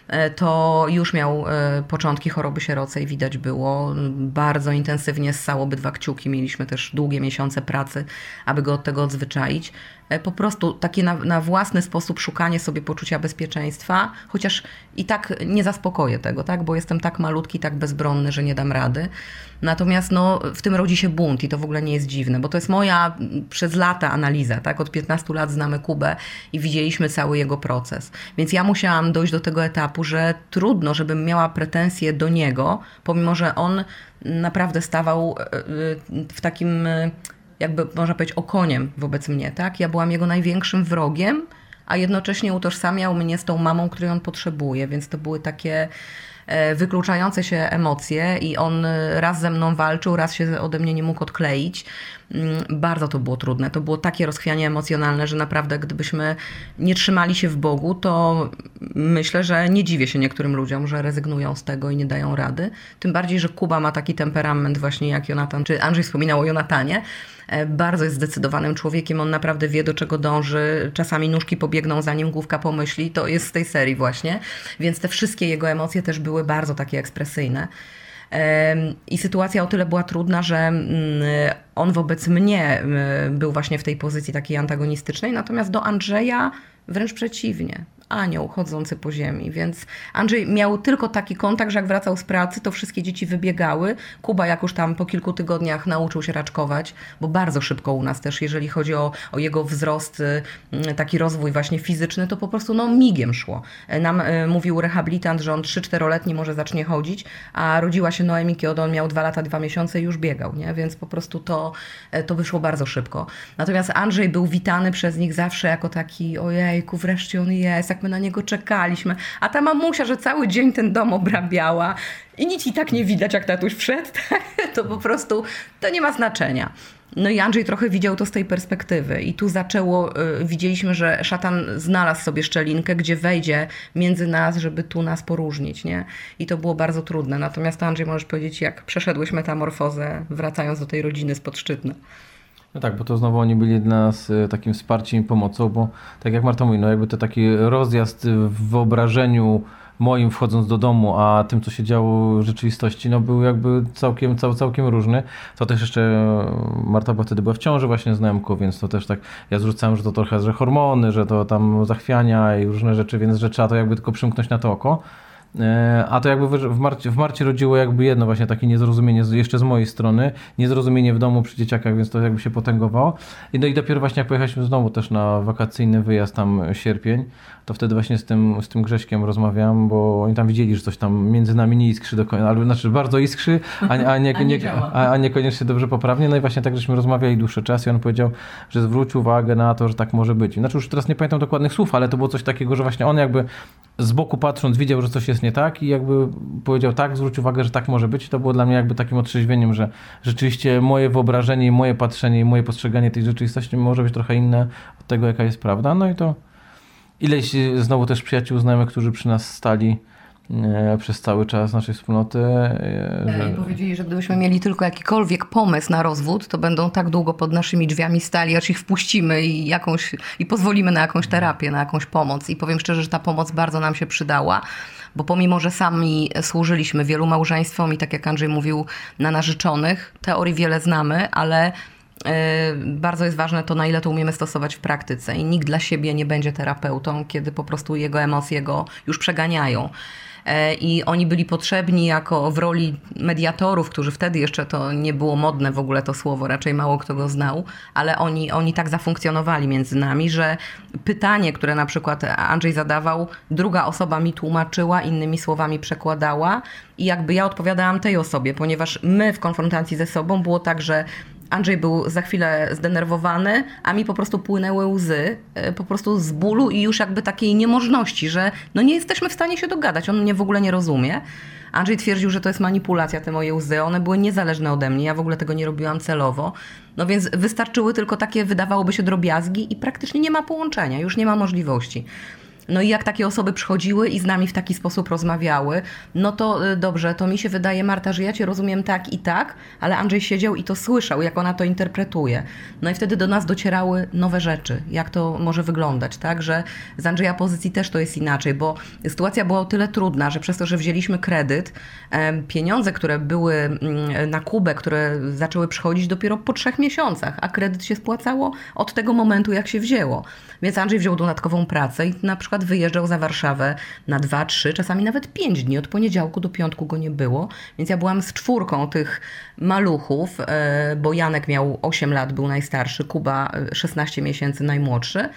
E, to już miał e, początki choroby sierocej, widać było. Bardzo intensywnie ssało obydwa kciuki. Mieliśmy też długie miesiące pracy, aby go od tego odzwyczaić. E, po prostu takie na, na, własny sposób szukanie sobie poczucia bezpieczeństwa, chociaż i tak nie zaspokoję tego, tak? bo jestem tak malutki, tak bezbronny, że nie dam rady. Natomiast no, w tym rodzi się bunt i to w ogóle nie jest dziwne, bo to jest moja przez lata analiza. Tak? Od 15 lat znamy Kubę i widzieliśmy cały jego proces. Więc ja musiałam dojść do tego etapu, że trudno, żebym miała pretensje do niego, pomimo że on naprawdę stawał e, e, w takim jakby można powiedzieć okoniem wobec mnie, tak? Ja byłam jego największym wrogiem, a jednocześnie utożsamiał mnie z tą mamą, której on potrzebuje, więc to były takie e, wykluczające się emocje i on raz ze mną walczył, raz się ode mnie nie mógł odkleić. Mm, bardzo to było trudne. To było takie rozchwianie emocjonalne, że naprawdę gdybyśmy nie trzymali się w Bogu, to myślę, że nie dziwię się niektórym ludziom, że rezygnują z tego i nie dają rady. Tym bardziej, że Kuba ma taki temperament właśnie jak Jonatan, czy Andrzej wspominał o Jonatanie. E, bardzo jest zdecydowanym człowiekiem, on naprawdę wie do czego dąży. Czasami nóżki pobiegną zanim główka pomyśli. To jest z tej serii właśnie. Więc te wszystkie jego emocje też były bardzo takie ekspresyjne. I sytuacja o tyle była trudna, że mm, on wobec mnie mm, był właśnie w tej pozycji takiej antagonistycznej, natomiast do Andrzeja wręcz przeciwnie anioł chodzący po ziemi. Więc Andrzej miał tylko taki kontakt, że jak wracał z pracy, to wszystkie dzieci wybiegały. Kuba jak już tam po kilku tygodniach nauczył się raczkować, bo bardzo szybko u nas też, jeżeli chodzi o, o jego wzrost, y, taki rozwój właśnie fizyczny, to po prostu no migiem szło. Nam y, mówił rehabilitant, że on 3-4-letni może zacznie chodzić, a rodziła się Noemi, kiedy on miał 2 lata, 2 miesiące i już biegał, nie? Więc po prostu to, y, to wyszło bardzo szybko. Natomiast Andrzej był witany przez nich zawsze jako taki, ojejku, wreszcie on jest, jak my na niego czekaliśmy. A ta mamusia, że cały dzień ten dom obrabiała i nic i tak nie widać, jak tatuś wszedł, to po prostu to nie ma znaczenia. No i Andrzej trochę widział to z tej perspektywy i tu zaczęło, y, widzieliśmy, że szatan znalazł sobie szczelinkę, gdzie wejdzie między nas, żeby tu nas poróżnić, nie? I to było bardzo trudne. Natomiast Andrzej, możesz powiedzieć, jak przeszedłeś metamorfozę, wracając do tej rodziny spodszczytnej. No tak, bo to znowu oni byli dla nas e, takim wsparciem i pomocą, bo tak jak Marta mówi, no jakby to taki rozjazd w wyobrażeniu moim wchodząc do domu, a tym, co się działo w rzeczywistości, no był jakby całkiem, cał, całkiem różny. To też jeszcze e, Marta była wtedy była w ciąży właśnie z Nemką, więc to też tak, ja zrzucałem, że to trochę, że hormony, że to tam zachwiania i różne rzeczy, więc że trzeba to jakby tylko przymknąć na to oko. E, a to jakby w Marcie, w Marcie rodziło jakby jedno właśnie takie niezrozumienie jeszcze z mojej strony, niezrozumienie w domu przy dzieciakach, więc to jakby się potęgowało. I, no i dopiero właśnie jak pojechaliśmy znowu też na wakacyjny wyjazd tam sierpień, to wtedy właśnie z tym, z tym Grześkiem rozmawiam, bo oni tam widzieli, że coś tam między nami nie iskrzy do końca, albo znaczy bardzo iskrzy, a, a, nie, a, nie, nie a, a niekoniecznie dobrze poprawnie. No i właśnie tak żeśmy rozmawiali dłuższy czas i on powiedział, że zwróć uwagę na to, że tak może być. Znaczy już teraz nie pamiętam dokładnych słów, ale to było coś takiego, że właśnie on jakby z boku patrząc widział, że coś jest nie tak i jakby powiedział tak, zwróć uwagę, że tak może być. I to było dla mnie jakby takim otrzeźwieniem, że rzeczywiście moje wyobrażenie i moje patrzenie i moje postrzeganie tej rzeczywistości może być trochę inne od tego, jaka jest prawda. No i to ileś znowu też przyjaciół znajomych, którzy przy nas stali e, przez cały czas naszej wspólnoty. e, I Że... powiedzieli, że gdybyśmy mieli tylko jakikolwiek pomysł na rozwód, to będą tak długo pod naszymi drzwiami stali, aż ich wpuścimy i, jakąś, i pozwolimy na jakąś terapię, na jakąś pomoc. I powiem szczerze, że ta pomoc bardzo nam się przydała, bo pomimo, że sami służyliśmy wielu małżeństwom i tak jak Andrzej mówił, na narzeczonych, teorii wiele znamy, ale e, bardzo jest ważne to, na ile to umiemy stosować w praktyce. I nikt dla siebie nie będzie terapeutą, kiedy po prostu jego emocje go już przeganiają. E, I oni byli potrzebni jako w roli mediatorów, którzy wtedy jeszcze to nie było modne w ogóle to słowo, raczej mało kto go znał, ale oni, oni tak zafunkcjonowali między nami, że pytanie, które na przykład Andrzej zadawał, druga osoba mi tłumaczyła, innymi słowami przekładała i jakby ja odpowiadałam tej osobie, ponieważ my w konfrontacji ze sobą było tak, że Andrzej był za chwilę zdenerwowany, a mi po prostu płynęły łzy, e, po prostu z bólu i już jakby takiej niemożności, że no nie jesteśmy w stanie się dogadać, on mnie w ogóle nie rozumie. Andrzej twierdził, że to jest manipulacja, te moje łzy, one były niezależne ode mnie, ja w ogóle tego nie robiłam celowo. No więc wystarczyły tylko takie, wydawałoby się, drobiazgi i praktycznie nie ma połączenia, już nie ma możliwości. No i jak takie osoby przychodziły i z nami w taki sposób rozmawiały, no to y, dobrze, to mi się wydaje, Marta, że ja cię rozumiem tak i tak, ale Andrzej siedział i to słyszał, jak ona to interpretuje. No i wtedy do nas docierały nowe rzeczy, jak to może wyglądać, tak? Że z Andrzeja pozycji też to jest inaczej, bo sytuacja była o tyle trudna, że przez to, że wzięliśmy kredyt, pieniądze, które były mm, na Kubę, które zaczęły przychodzić dopiero po trzech miesiącach, a kredyt się spłacało od tego momentu, jak się wzięło. Więc Andrzej wziął dodatkową pracę i na przykład wyjeżdżał za Warszawę na dwa, trzy, czasami nawet pięć dni. Od poniedziałku do piątku go nie było. Więc ja byłam z czwórką tych maluchów, e, bo Janek miał 8 lat, był najstarszy, Kuba e, 16 miesięcy, najmłodszy.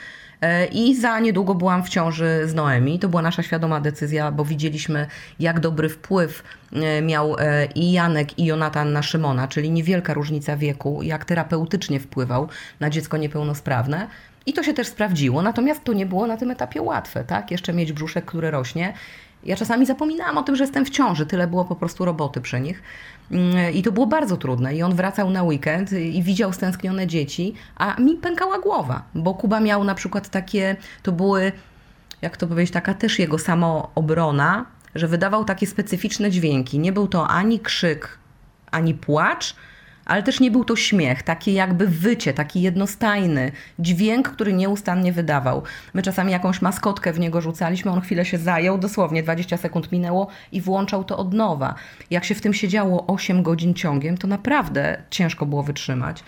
E, I za niedługo byłam w ciąży z Noemi. To była nasza świadoma decyzja, bo widzieliśmy, jak dobry wpływ e, miał e, i Janek, i Jonatan na Szymona, czyli niewielka różnica wieku, jak terapeutycznie wpływał na dziecko niepełnosprawne. I to się też sprawdziło, natomiast to nie było na tym etapie łatwe, tak? Jeszcze mieć brzuszek, który rośnie. Ja czasami zapominałam o tym, że jestem w ciąży, tyle było po prostu roboty przy nich. Mm, I to było bardzo trudne. I on wracał na weekend i widział stęsknione dzieci, a mi pękała głowa, bo Kuba miał na przykład takie, to były, jak to powiedzieć, taka też jego samoobrona, że wydawał takie specyficzne dźwięki. Nie był to ani krzyk, ani płacz, ale też nie był to śmiech, takie jakby wycie, taki jednostajny dźwięk, który nieustannie wydawał. My czasami jakąś maskotkę w niego rzucaliśmy, on chwilę się zajął, dosłownie 20 sekund minęło i włączał to od nowa. Jak się w tym siedziało 8 godzin ciągiem, to naprawdę ciężko było wytrzymać.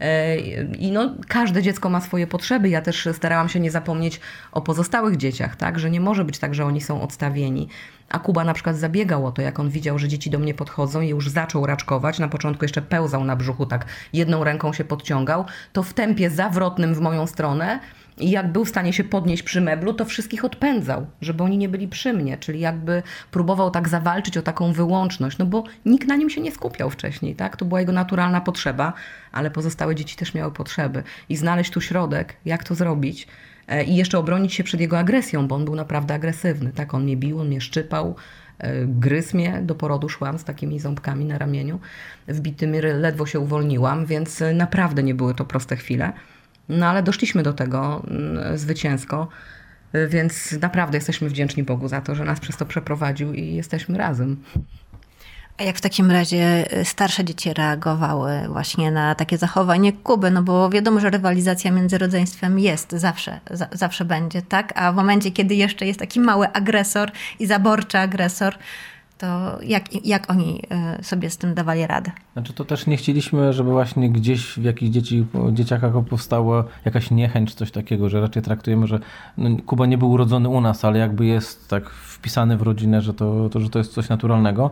E, I no, każde dziecko ma swoje potrzeby. Ja też starałam się nie zapomnieć o pozostałych dzieciach, tak? że nie może być tak, że oni są odstawieni. A Kuba na przykład zabiegał o to, jak on widział, że dzieci do mnie podchodzą i już zaczął raczkować. Na początku jeszcze pełzał na brzuchu, tak jedną ręką się podciągał. To w tempie zawrotnym w moją stronę i jak był w stanie się podnieść przy meblu, to wszystkich odpędzał, żeby oni nie byli przy mnie. Czyli jakby próbował tak zawalczyć o taką wyłączność, no bo nikt na nim się nie skupiał wcześniej, tak? To była jego naturalna potrzeba, ale pozostałe dzieci też miały potrzeby. I znaleźć tu środek, jak to zrobić e, i jeszcze obronić się przed jego agresją, bo on był naprawdę agresywny, tak? On mnie bił, on mnie szczypał, e, gryzł mnie, do porodu szłam z takimi ząbkami na ramieniu, wbitymi ledwo się uwolniłam, więc e, naprawdę nie były to proste chwile. No ale doszliśmy do tego mm, zwycięsko, więc naprawdę jesteśmy wdzięczni Bogu za to, że nas przez to przeprowadził i jesteśmy razem. A jak w takim razie y, starsze dzieci reagowały właśnie na takie zachowanie Kuby? No bo wiadomo, że rywalizacja między rodzeństwem jest, zawsze, za, zawsze będzie, tak? A w momencie, kiedy jeszcze jest taki mały agresor i zaborczy agresor, to jak, jak oni y, sobie z tym dawali radę? Znaczy to też nie chcieliśmy, żeby właśnie gdzieś w jakichś dzieci, dzieciakach powstała jakaś niechęć, coś takiego, że raczej traktujemy, że no, Kuba nie był urodzony u nas, ale jakby jest tak wpisany w rodzinę, że to, to, że to jest coś naturalnego.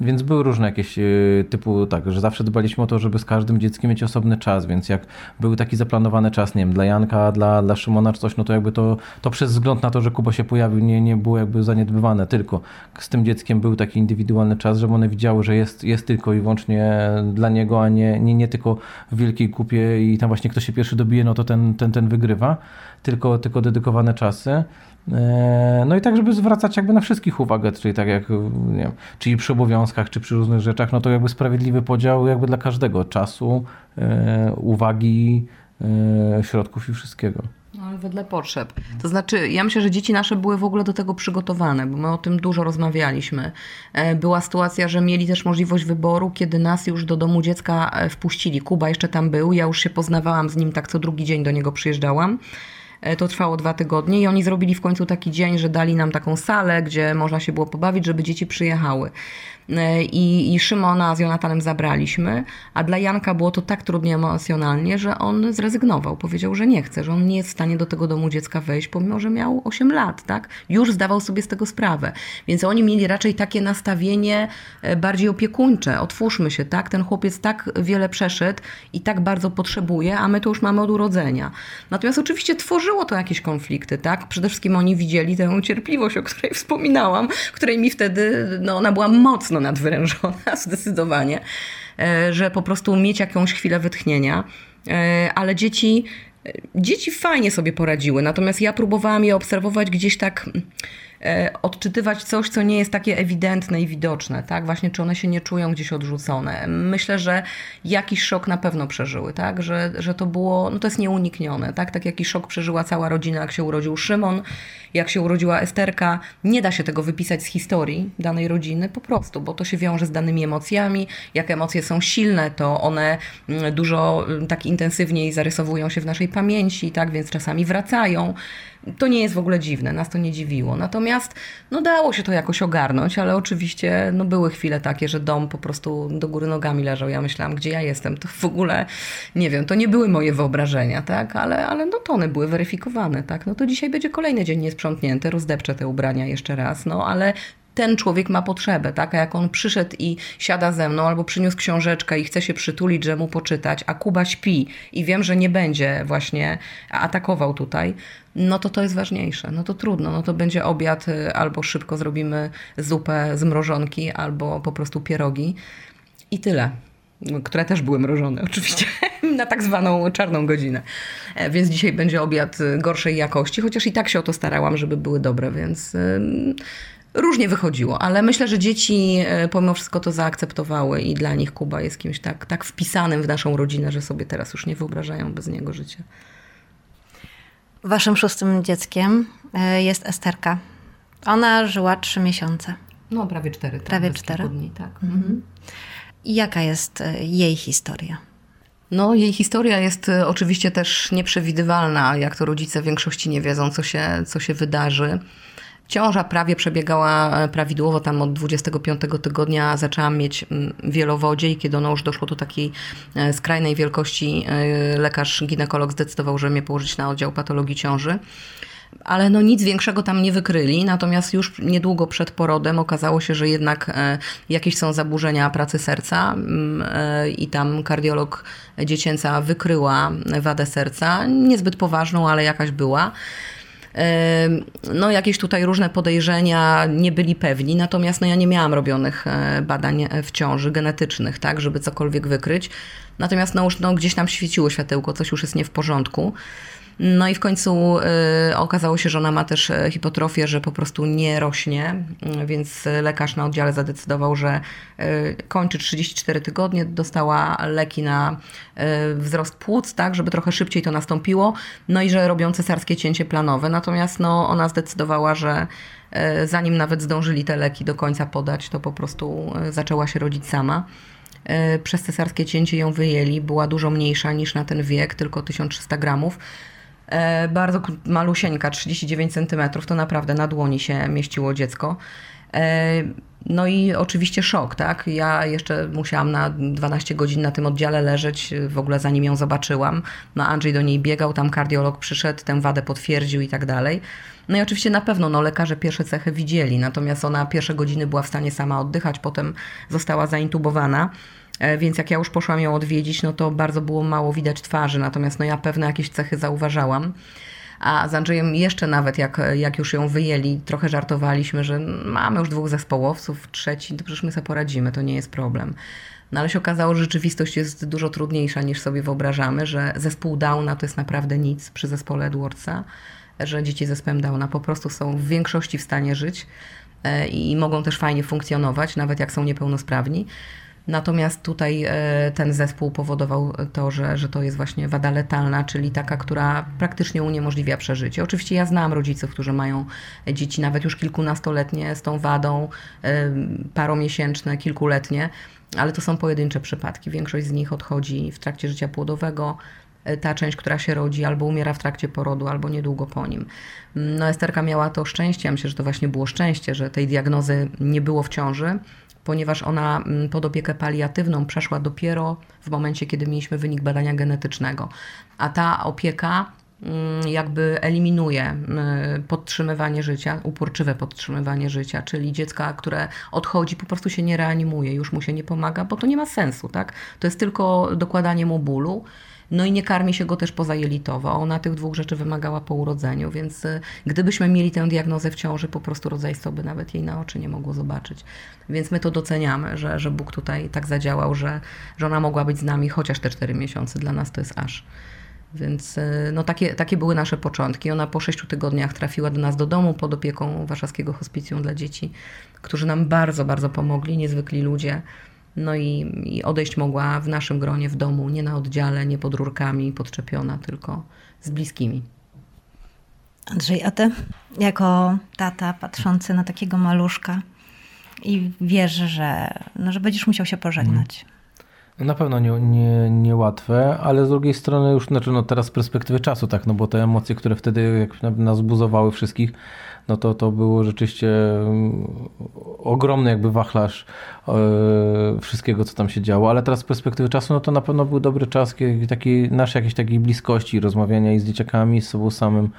Więc były różne jakieś y, typu, tak, że zawsze dbaliśmy o to, żeby z każdym dzieckiem mieć osobny czas, więc jak był taki zaplanowany czas, nie wiem, dla Janka, dla, dla Szymona czy coś, no to jakby to, to przez wzgląd na to, że Kuba się pojawił, nie, nie było jakby zaniedbywane, tylko z tym dzieckiem był taki indywidualny czas, żeby one widziały, że jest, jest tylko i wyłącznie dla niego, a nie, nie, nie tylko w wielkiej kupie i tam właśnie kto się pierwszy dobije, no to ten, ten, ten wygrywa, tylko, tylko dedykowane czasy. No i tak, żeby zwracać jakby na wszystkich uwagę, czyli tak jak, nie wiem, czyli przy obowiązkach, czy przy różnych rzeczach, no to jakby sprawiedliwy podział jakby dla każdego, czasu, uwagi, środków i wszystkiego. Wedle potrzeb. To znaczy, ja myślę, że dzieci nasze były w ogóle do tego przygotowane, bo my o tym dużo rozmawialiśmy. E, była sytuacja, że mieli też możliwość wyboru, kiedy nas już do domu dziecka e, wpuścili. Kuba jeszcze tam był, ja już się poznawałam z nim, tak co drugi dzień do niego przyjeżdżałam. E, to trwało dwa tygodnie i oni zrobili w końcu taki dzień, że dali nam taką salę, gdzie można się było pobawić, żeby dzieci przyjechały. E, I, I Szymona z Jonatanem zabraliśmy, a dla Janka było to tak trudnie emocjonalnie, że on zrezygnował. Powiedział, że nie chce, że on nie jest w stanie do tego domu dziecka wejść, pomimo, że miał 8 lat, tak? Już zdawał sobie z tego sprawę. Więc oni mieli raczej takie nastawienie e, bardziej opiekuńcze. Otwórzmy się, tak? Ten chłopiec tak wiele przeszedł i tak bardzo potrzebuje, a my to już mamy od urodzenia. Natomiast oczywiście tworzyło to jakieś konflikty, tak? Przede wszystkim oni widzieli tę cierpliwość, o której wspominałam, której mi wtedy, no ona była mocna mocno nadwyrężona, zdecydowanie, e, że po prostu mieć jakąś chwilę wytchnienia. E, ale dzieci, e, dzieci fajnie sobie poradziły, natomiast ja próbowałam je obserwować gdzieś tak E, odczytywać coś, co nie jest takie ewidentne i widoczne, tak? Właśnie czy one się nie czują gdzieś odrzucone. Myślę, że jakiś szok na pewno przeżyły, tak? Że, że to było, no to jest nieuniknione, tak? Tak jaki szok przeżyła cała rodzina, jak się urodził Szymon, jak się urodziła Esterka. Nie da się tego wypisać z historii danej rodziny, po prostu, bo to się wiąże z danymi emocjami. Jak emocje są silne, to one mm, dużo mm, tak intensywniej zarysowują się w naszej pamięci, tak? Więc czasami wracają. To nie jest w ogóle dziwne, nas to nie dziwiło. Natomiast no dało się to jakoś ogarnąć, ale oczywiście no były chwile takie, że dom po prostu do góry nogami leżał. Ja myślałam, gdzie ja jestem. To w ogóle, nie wiem, to nie były moje wyobrażenia, tak? Ale, ale no to one były weryfikowane, tak? No to dzisiaj będzie kolejny dzień niesprzątnięty, rozdepczę te ubrania jeszcze raz, no ale ten człowiek ma potrzebę, tak? A jak on przyszedł i siada ze mną, albo przyniósł książeczkę i chce się przytulić, że mu poczytać, a Kuba śpi i wiem, że nie będzie właśnie atakował tutaj, no to to jest ważniejsze. No to trudno, no to będzie obiad, y, albo szybko zrobimy zupę z mrożonki, albo po prostu pierogi i tyle. Które też były mrożone, oczywiście, na tak zwaną czarną godzinę. E, więc dzisiaj będzie obiad gorszej jakości, chociaż i tak się o to starałam, żeby były dobre, więc Różnie wychodziło, ale myślę, że dzieci e, pomimo wszystko to zaakceptowały i dla nich Kuba jest kimś tak, tak wpisanym w naszą rodzinę, że sobie teraz już nie wyobrażają bez niego życia. Waszym szóstym dzieckiem e, jest Esterka. Ona żyła trzy miesiące. No, prawie cztery. Tak, prawie cztery. Dni, tak. Mhm. Jaka jest e, jej historia? No, jej historia jest oczywiście też nieprzewidywalna, jak to rodzice w większości nie wiedzą, co się, co się wydarzy. Ciąża prawie przebiegała e, prawidłowo, tam od 25 tygodnia zaczęłam mieć wielowodzie i kiedy ono już doszło do takiej e, skrajnej wielkości, e, lekarz ginekolog zdecydował, że mnie położyć na oddział patologii ciąży ale no nic większego tam nie wykryli. Natomiast już niedługo przed porodem okazało się, że jednak jakieś są zaburzenia pracy serca mm, i tam kardiolog dziecięca wykryła wadę serca, niezbyt poważną, ale jakaś była no jakieś tutaj różne podejrzenia, nie byli pewni, natomiast no ja nie miałam robionych e, badań w ciąży genetycznych, tak, żeby cokolwiek wykryć. Natomiast no już no, gdzieś tam świeciło światełko, coś już jest nie w porządku. No i w końcu y, okazało się, że ona ma też e, hipotrofię, że po prostu nie rośnie, y, więc lekarz na oddziale zadecydował, że y, kończy 34 tygodnie, dostała leki na wzrost płuc, tak, żeby trochę szybciej to nastąpiło, no i że robią cesarskie cięcie planowe. Natomiast no, ona zdecydowała, że zanim nawet zdążyli te leki do końca podać, to po prostu zaczęła się rodzić sama. Przez cesarskie cięcie ją wyjęli, była dużo mniejsza niż na ten wiek, tylko 1300 gramów. E, bardzo malusieńka, 39 cm, to naprawdę na dłoni się mieściło dziecko. E, no i oczywiście szok, tak? Ja jeszcze musiałam na 12 godzin na tym oddziale leżeć, w ogóle zanim ją zobaczyłam. No Andrzej do niej biegał, tam kardiolog przyszedł, tę wadę potwierdził i tak dalej. No i oczywiście na pewno no, lekarze pierwsze cechy widzieli, natomiast ona pierwsze godziny była w stanie sama oddychać, potem została zaintubowana. E, więc jak ja już poszłam ją odwiedzić, no to bardzo było mało widać twarzy, natomiast no ja pewne jakieś cechy zauważałam. A z Andrzejem jeszcze nawet, jak, jak już ją wyjęli, trochę żartowaliśmy, że mamy już dwóch zespołowców, trzeci, to przecież my sobie poradzimy, to nie jest problem. No ale się okazało, że rzeczywistość jest dużo trudniejsza niż sobie wyobrażamy, że zespół Downa to jest naprawdę nic przy zespole Edwardsa, że dzieci z zespołem Downa po prostu są w większości w stanie żyć e, i mogą też fajnie funkcjonować, nawet jak są niepełnosprawni. Natomiast tutaj e, ten zespół powodował to, że, że to jest właśnie wada letalna, czyli taka, która praktycznie uniemożliwia przeżycie. Oczywiście ja znam rodziców, którzy mają dzieci nawet już kilkunastoletnie z tą wadą, e, paromiesięczne, kilkuletnie, ale to są pojedyncze przypadki. Większość z nich odchodzi w trakcie życia płodowego. E, ta część, która się rodzi, albo umiera w trakcie porodu, albo niedługo po nim. No, Esterka miała to szczęście, ja myślę, że to właśnie było szczęście, że tej diagnozy nie było w ciąży ponieważ ona mm, pod opiekę paliatywną przeszła dopiero w momencie, kiedy mieliśmy wynik badania genetycznego. A ta opieka mm, jakby eliminuje mm, podtrzymywanie życia, uporczywe podtrzymywanie życia, czyli dziecka, które odchodzi, po prostu się nie reanimuje, już mu się nie pomaga, bo to nie ma sensu, tak? To jest tylko dokładanie mu bólu. No i nie karmi się go też pozajelitowo. Ona tych dwóch rzeczy wymagała po urodzeniu, więc y, gdybyśmy mieli tę diagnozę w ciąży, po prostu rodzeństwo by nawet jej na oczy nie mogło zobaczyć. Więc my to doceniamy, że, że Bóg tutaj tak zadziałał, że, że ona mogła być z nami chociaż te cztery miesiące. Dla nas to jest aż. Więc y, no, takie, takie były nasze początki. Ona po sześciu tygodniach trafiła do nas do domu pod opieką Warszawskiego Hospicjum dla Dzieci, którzy nam bardzo, bardzo pomogli, niezwykli ludzie. No i, i odejść mogła w naszym gronie, w domu, nie na oddziale, nie pod rurkami podczepiona, tylko z bliskimi. Andrzej, a ty jako tata patrzący na takiego maluszka i wiesz, że, no, że będziesz musiał się pożegnać. Na pewno nie, nie, niełatwe, ale z drugiej strony już znaczy no teraz z perspektywy czasu, tak, no bo te emocje, które wtedy jak nas buzowały wszystkich, no to to było rzeczywiście mm, ogromny jakby wachlarz e, wszystkiego, co tam się działo, ale teraz z perspektywy czasu, no to na pewno był dobry czas takiej naszej jakiejś takiej bliskości, rozmawiania i z dzieciakami, z sobą samym,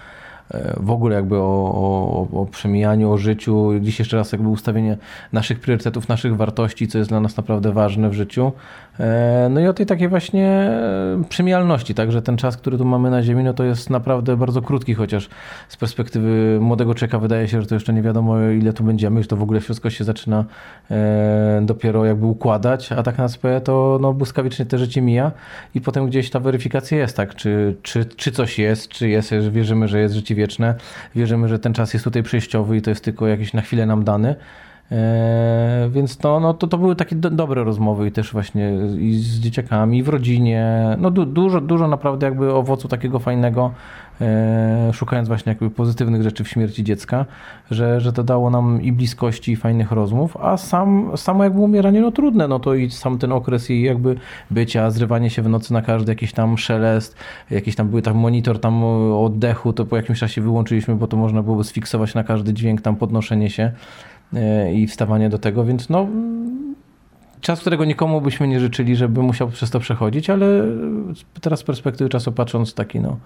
w ogóle jakby o, o, o przemijaniu, o życiu, dziś jeszcze raz jakby ustawienie naszych priorytetów, naszych wartości, co jest dla nas naprawdę ważne w życiu. E, no i o tej takiej właśnie e, przemijalności, tak, że ten czas, który tu mamy na ziemi, no to jest naprawdę bardzo krótki, chociaż z perspektywy młodego człowieka wydaje się, że to jeszcze nie wiadomo ile tu będziemy, że to w ogóle wszystko się zaczyna e, dopiero jakby układać, a tak na sprawę to no, błyskawicznie te życie mija i potem gdzieś ta weryfikacja jest, tak, czy, czy, czy coś jest, czy jest, wierzymy, że jest życie wieczne, wierzymy, że ten czas jest tutaj przejściowy i to jest tylko jakiś na chwilę nam dany. E, więc to, no, to, to były takie do, dobre rozmowy i też właśnie i z dzieciakami, i w rodzinie. No du, dużo, dużo naprawdę jakby owocu takiego fajnego, szukając właśnie jakby pozytywnych rzeczy w śmierci dziecka, że, że to dało nam i bliskości, i fajnych rozmów, a sam, samo jakby umieranie, no trudne, no to i sam ten okres i jakby bycia, zrywanie się w nocy na każdy jakiś tam szelest, jakiś tam był tam monitor tam oddechu, to po jakimś czasie wyłączyliśmy, bo to można było sfiksować na każdy dźwięk, tam podnoszenie się. E, i wstawanie do tego, więc no czas, którego nikomu byśmy nie życzyli, żeby musiał przez to przechodzić, ale teraz z perspektywy czasu patrząc taki no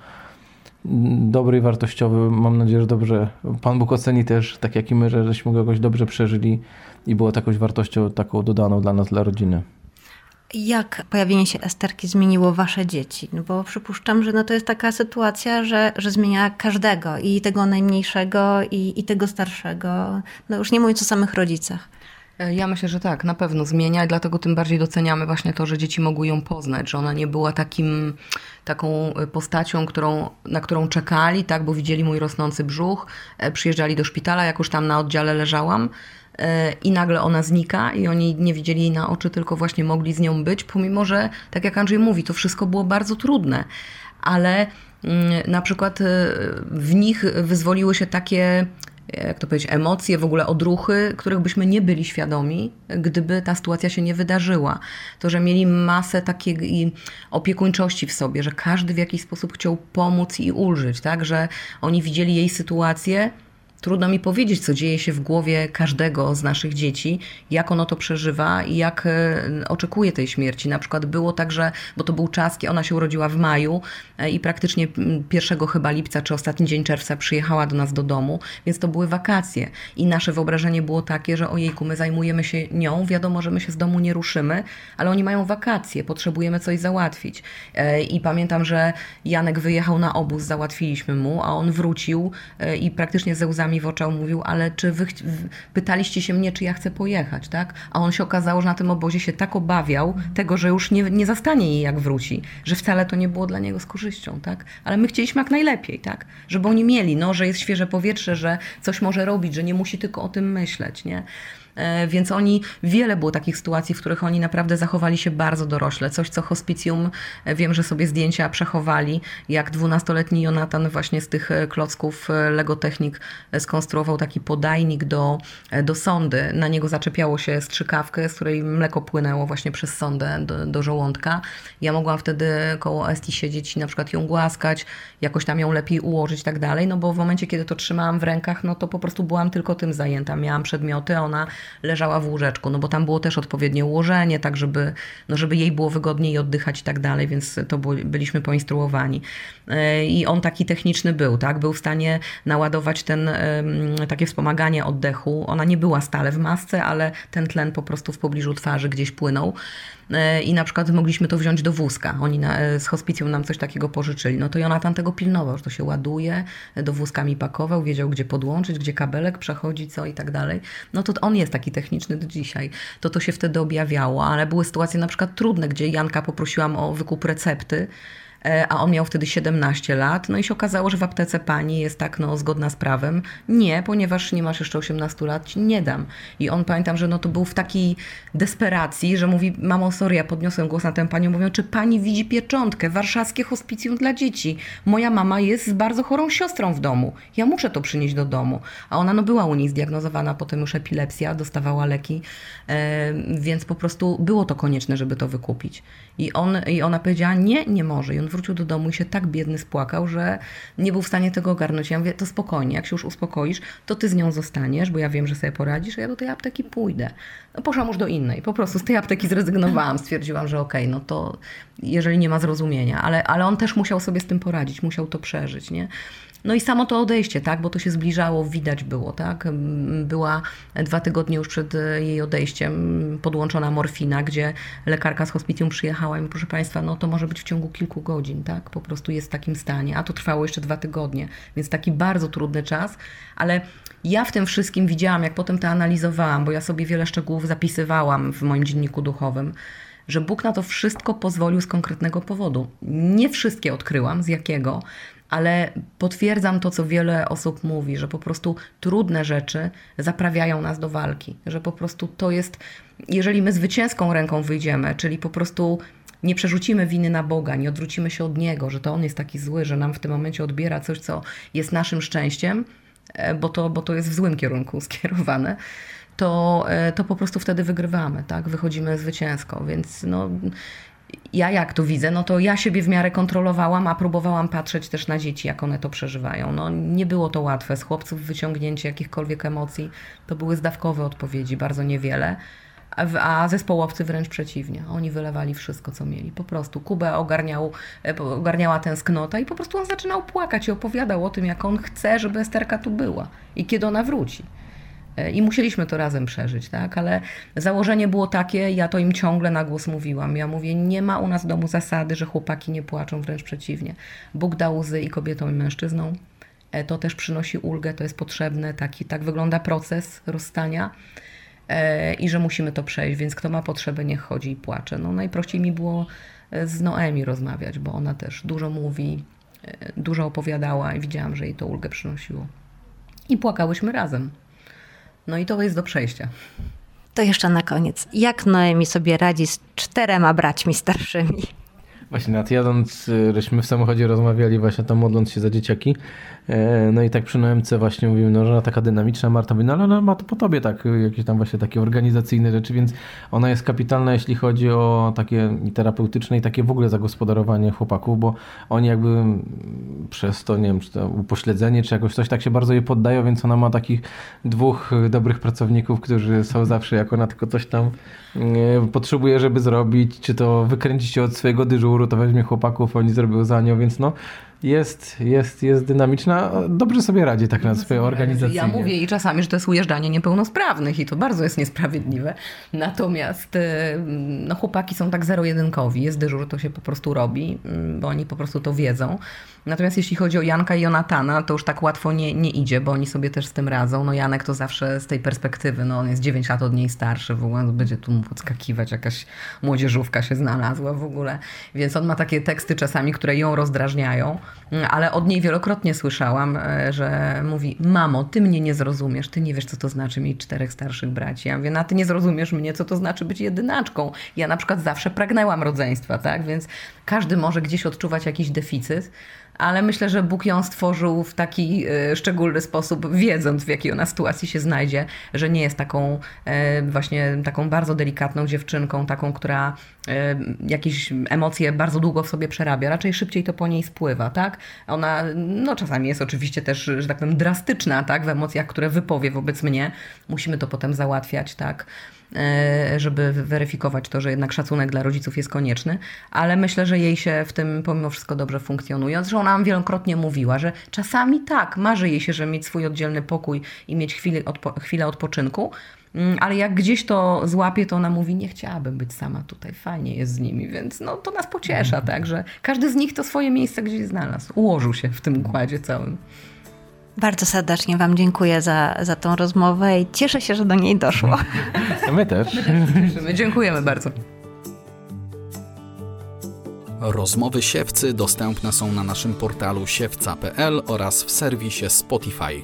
dobry i wartościowy, mam nadzieję, że dobrze Pan Bóg oceni też, tak jak i my, że żeśmy go jakoś dobrze przeżyli i było to jakąś wartością taką dodaną dla nas, dla rodziny. Jak pojawienie się Esterki zmieniło wasze dzieci? No bo przypuszczam, że no to jest taka sytuacja, że, że zmienia każdego i tego najmniejszego i, i tego starszego. No już nie mówiąc o samych rodzicach. Ja myślę, że tak, na pewno zmienia i dlatego tym bardziej doceniamy właśnie to, że dzieci mogły ją poznać, że ona nie była takim, taką postacią, którą, na którą czekali, tak, bo widzieli mój rosnący brzuch, e, przyjeżdżali do szpitala, jak już tam na oddziale leżałam, E, i nagle ona znika i oni nie widzieli jej na oczy, tylko właśnie mogli z nią być, pomimo że, tak jak Andrzej mówi, to wszystko było bardzo trudne, ale mm, na przykład e, w nich wyzwoliły się takie jak to powiedzieć, emocje, w ogóle odruchy, których byśmy nie byli świadomi, gdyby ta sytuacja się nie wydarzyła. To, że mieli masę takiej opiekuńczości w sobie, że każdy w jakiś sposób chciał pomóc i ulżyć, tak? Że oni widzieli jej sytuację Trudno mi powiedzieć, co dzieje się w głowie każdego z naszych dzieci, jak ono to przeżywa i jak e, oczekuje tej śmierci. Na przykład było tak, że, bo to był czas, kiedy ona się urodziła w maju e, i praktycznie pierwszego chyba lipca czy ostatni dzień czerwca przyjechała do nas do domu, więc to były wakacje. I nasze wyobrażenie było takie, że ojejku, my zajmujemy się nią, wiadomo, że my się z domu nie ruszymy, ale oni mają wakacje, potrzebujemy coś załatwić. E, I pamiętam, że Janek wyjechał na obóz, załatwiliśmy mu, a on wrócił i praktycznie ze łzami w oczach mówił, ale czy wy pytaliście się mnie, czy ja chcę pojechać, tak? A on się okazało, że na tym obozie się tak obawiał tego, że już nie, nie zastanie jej jak wróci, że wcale to nie było dla niego z korzyścią, tak? Ale my chcieliśmy jak najlepiej, tak? Żeby oni mieli, no, że jest świeże powietrze, że coś może robić, że nie musi tylko o tym myśleć, nie? E, więc oni, wiele było takich sytuacji, w których oni naprawdę zachowali się bardzo dorośle. Coś, co hospicjum, e, wiem, że sobie zdjęcia przechowali, jak dwunastoletni Jonatan właśnie z tych e, klocków Lego Technik skonstruował taki podajnik do, do sondy. Na niego zaczepiało się strzykawkę, z której mleko płynęło właśnie przez sondę do, do żołądka. Ja mogłam wtedy koło Esti siedzieć i na przykład ją głaskać, jakoś tam ją lepiej ułożyć i tak dalej, no bo w momencie, kiedy to trzymałam w rękach, no to po prostu byłam tylko tym zajęta. Miałam przedmioty, ona leżała w łóżeczku, no bo tam było też odpowiednie ułożenie, tak żeby, no żeby jej było wygodniej oddychać i tak dalej, więc to byliśmy poinstruowani. E, I on taki techniczny był, tak? Był w stanie naładować ten, takie wspomaganie oddechu. Ona nie była stale w masce, ale ten tlen po prostu w pobliżu twarzy gdzieś płynął. E, i na przykład mogliśmy to wziąć do wózka. Oni na, e, z hospicjum nam coś takiego pożyczyli. No to Jonatan tego pilnował, że to się ładuje, do wózka mi pakował, wiedział gdzie podłączyć, gdzie kabelek przechodzi, co i tak dalej. No to on jest taki techniczny do dzisiaj. To to się wtedy objawiało, ale były sytuacje na przykład trudne, gdzie Janka poprosiłam o wykup recepty, E, a on miał wtedy 17 lat. No i się okazało, że w aptece pani jest tak no, zgodna z prawem. Nie, ponieważ nie masz jeszcze 18 lat, nie dam. I on pamiętam, że no to był w takiej desperacji, że mówi, mamo, sorry, ja podniosłem głos na tę panią, mówią, czy pani widzi pieczątkę, warszawskie hospicjum dla dzieci. Moja mama jest z bardzo chorą siostrą w domu. Ja muszę to przynieść do domu. A ona no była u niej zdiagnozowana potem już epilepsja, dostawała leki, e, więc po prostu było to konieczne, żeby to wykupić. I, on, I ona powiedziała, nie, nie może. I on wrócił do domu i się tak biedny spłakał, że nie był w stanie tego ogarnąć. Ja mówię, to spokojnie, jak się już uspokoisz, to ty z nią zostaniesz, bo ja wiem, że sobie poradzisz, a ja do tej apteki pójdę. No poszłam już do innej. Po prostu z tej apteki zrezygnowałam. Stwierdziłam, że okej, okay, no to jeżeli nie ma zrozumienia. Ale, ale on też musiał sobie z tym poradzić, musiał to przeżyć, nie? No i samo to odejście, tak, bo to się zbliżało, widać było, tak. Była dwa tygodnie już przed e, jej odejściem podłączona morfina, gdzie lekarka z hospicjum przyjechała i mi, proszę Państwa, no to może być w ciągu kilku godzin, tak, po prostu jest w takim stanie, a to trwało jeszcze dwa tygodnie, więc taki bardzo trudny czas, ale ja w tym wszystkim widziałam, jak potem to analizowałam, bo ja sobie wiele szczegółów zapisywałam w moim dzienniku duchowym, że Bóg na to wszystko pozwolił z konkretnego powodu. Nie wszystkie odkryłam, z jakiego, ale potwierdzam to, co wiele osób mówi, że po prostu trudne rzeczy zaprawiają nas do walki, że po prostu to jest, jeżeli my zwycięską ręką wyjdziemy, czyli po prostu nie przerzucimy winy na Boga, nie odwrócimy się od Niego, że to On jest taki zły, że nam w tym momencie odbiera coś, co jest naszym szczęściem, e, bo to, bo to jest w złym kierunku skierowane, to, e, to po prostu wtedy wygrywamy, tak? Wychodzimy zwycięsko, więc no, ja jak to widzę, no to ja siebie w miarę kontrolowałam, a próbowałam patrzeć też na dzieci, jak one to przeżywają. No nie było to łatwe. Z chłopców wyciągnięcie jakichkolwiek emocji to były zdawkowe odpowiedzi, bardzo niewiele. A zespołowcy wręcz przeciwnie. Oni wylewali wszystko, co mieli. Po prostu Kubę ogarniał, e, ogarniała tęsknota i po prostu on zaczynał płakać i opowiadał o tym, jak on chce, żeby Esterka tu była i kiedy ona wróci. I musieliśmy to razem przeżyć, tak? Ale założenie było takie, ja to im ciągle na głos mówiłam. Ja mówię, nie ma u nas w domu zasady, że chłopaki nie płaczą, wręcz przeciwnie. Bóg dał łzy i kobietom, i mężczyznom. E, to też przynosi ulgę, to jest potrzebne, taki, tak wygląda proces rozstania e, i że musimy to przejść, więc kto ma potrzebę, niech chodzi i płacze. No najprościej mi było e, z Noemi rozmawiać, bo ona też dużo mówi, dużo opowiadała i widziałam, że jej to ulgę przynosiło. I płakałyśmy razem. No i to jest do przejścia. To jeszcze na koniec. Jak Noemi sobie radzi z czterema braćmi starszymi? Właśnie nad jadąc, y, żeśmy w samochodzie rozmawiali właśnie tam modląc się za dzieciaki. E, no i tak przy NMC właśnie mówimy, no, że taka dynamiczna, Marta mówi, no ale ona ma to po tobie tak, jakieś tam właśnie takie organizacyjne rzeczy, więc ona jest kapitalna, jeśli chodzi o takie terapeutyczne i takie w ogóle zagospodarowanie chłopaków, bo oni jakby przez to, nie wiem, czy to upośledzenie, czy jakoś coś tak się bardzo je poddają, więc ona ma takich dwóch dobrych pracowników, którzy są zawsze, jak ona tylko coś tam e, potrzebuje, żeby zrobić, czy to wykręcić się od swojego dyżuru, to weźmie chłopaków, oni zrobią za nią, więc no jest, jest, jest dynamiczna. Dobrze sobie radzi tak na swoją organizację. Ja mówię i czasami, że to jest ujeżdżanie niepełnosprawnych i to bardzo jest niesprawiedliwe. Natomiast y, no, chłopaki są tak zero-jedynkowi. Jest dyżur, to się po prostu robi, mm, bo oni po prostu to wiedzą. Natomiast jeśli chodzi o Janka i Jonatana, to już tak łatwo nie, nie idzie, bo oni sobie też z tym radzą. No Janek to zawsze z tej perspektywy, no on jest 9 lat od niej starszy, w ogóle będzie tu mu podskakiwać, jakaś młodzieżówka się znalazła w ogóle. Więc on ma takie teksty czasami, które ją rozdrażniają. mm, ale od niej wielokrotnie słyszałam, e, że mówi: Mamo, ty mnie nie zrozumiesz, ty nie wiesz, co to znaczy mieć czterech starszych braci. Ja mówię: No, ty nie zrozumiesz mnie, co to znaczy być jedynaczką. Ja na przykład zawsze pragnęłam rodzeństwa, tak? Więc każdy może gdzieś odczuwać jakiś deficyt ale myślę, że Bóg ją stworzył w taki e, szczególny sposób, wiedząc w jakiej ona sytuacji się znajdzie, że nie jest taką e, właśnie taką bardzo delikatną dziewczynką, taką, która e, jakieś emocje bardzo długo w sobie przerabia, raczej szybciej to po niej spływa, tak? Ona, no czasami jest oczywiście też, że tak powiem, drastyczna, tak? W emocjach, które wypowie wobec mnie. Musimy to potem załatwiać, tak? E, żeby weryfikować to, że jednak szacunek dla rodziców jest konieczny, ale myślę, że jej się w tym pomimo wszystko dobrze funkcjonuje. Zresztą ona nam wielokrotnie mówiła, że czasami tak, marzy jej się, że mieć swój oddzielny pokój i mieć chwilę, odpo chwilę odpoczynku, mm, ale jak gdzieś to złapie, to ona mówi, nie chciałabym być sama tutaj, fajnie jest z nimi, więc no, to nas pociesza, tak, że każdy z nich to swoje miejsce gdzieś znalazł, ułożył się w tym układzie całym. Bardzo serdecznie Wam dziękuję za, za tą rozmowę i cieszę się, że do niej doszło. My też. My dziękujemy bardzo. Rozmowy siewcy dostępne są na naszym portalu siewca.pl oraz w serwisie Spotify.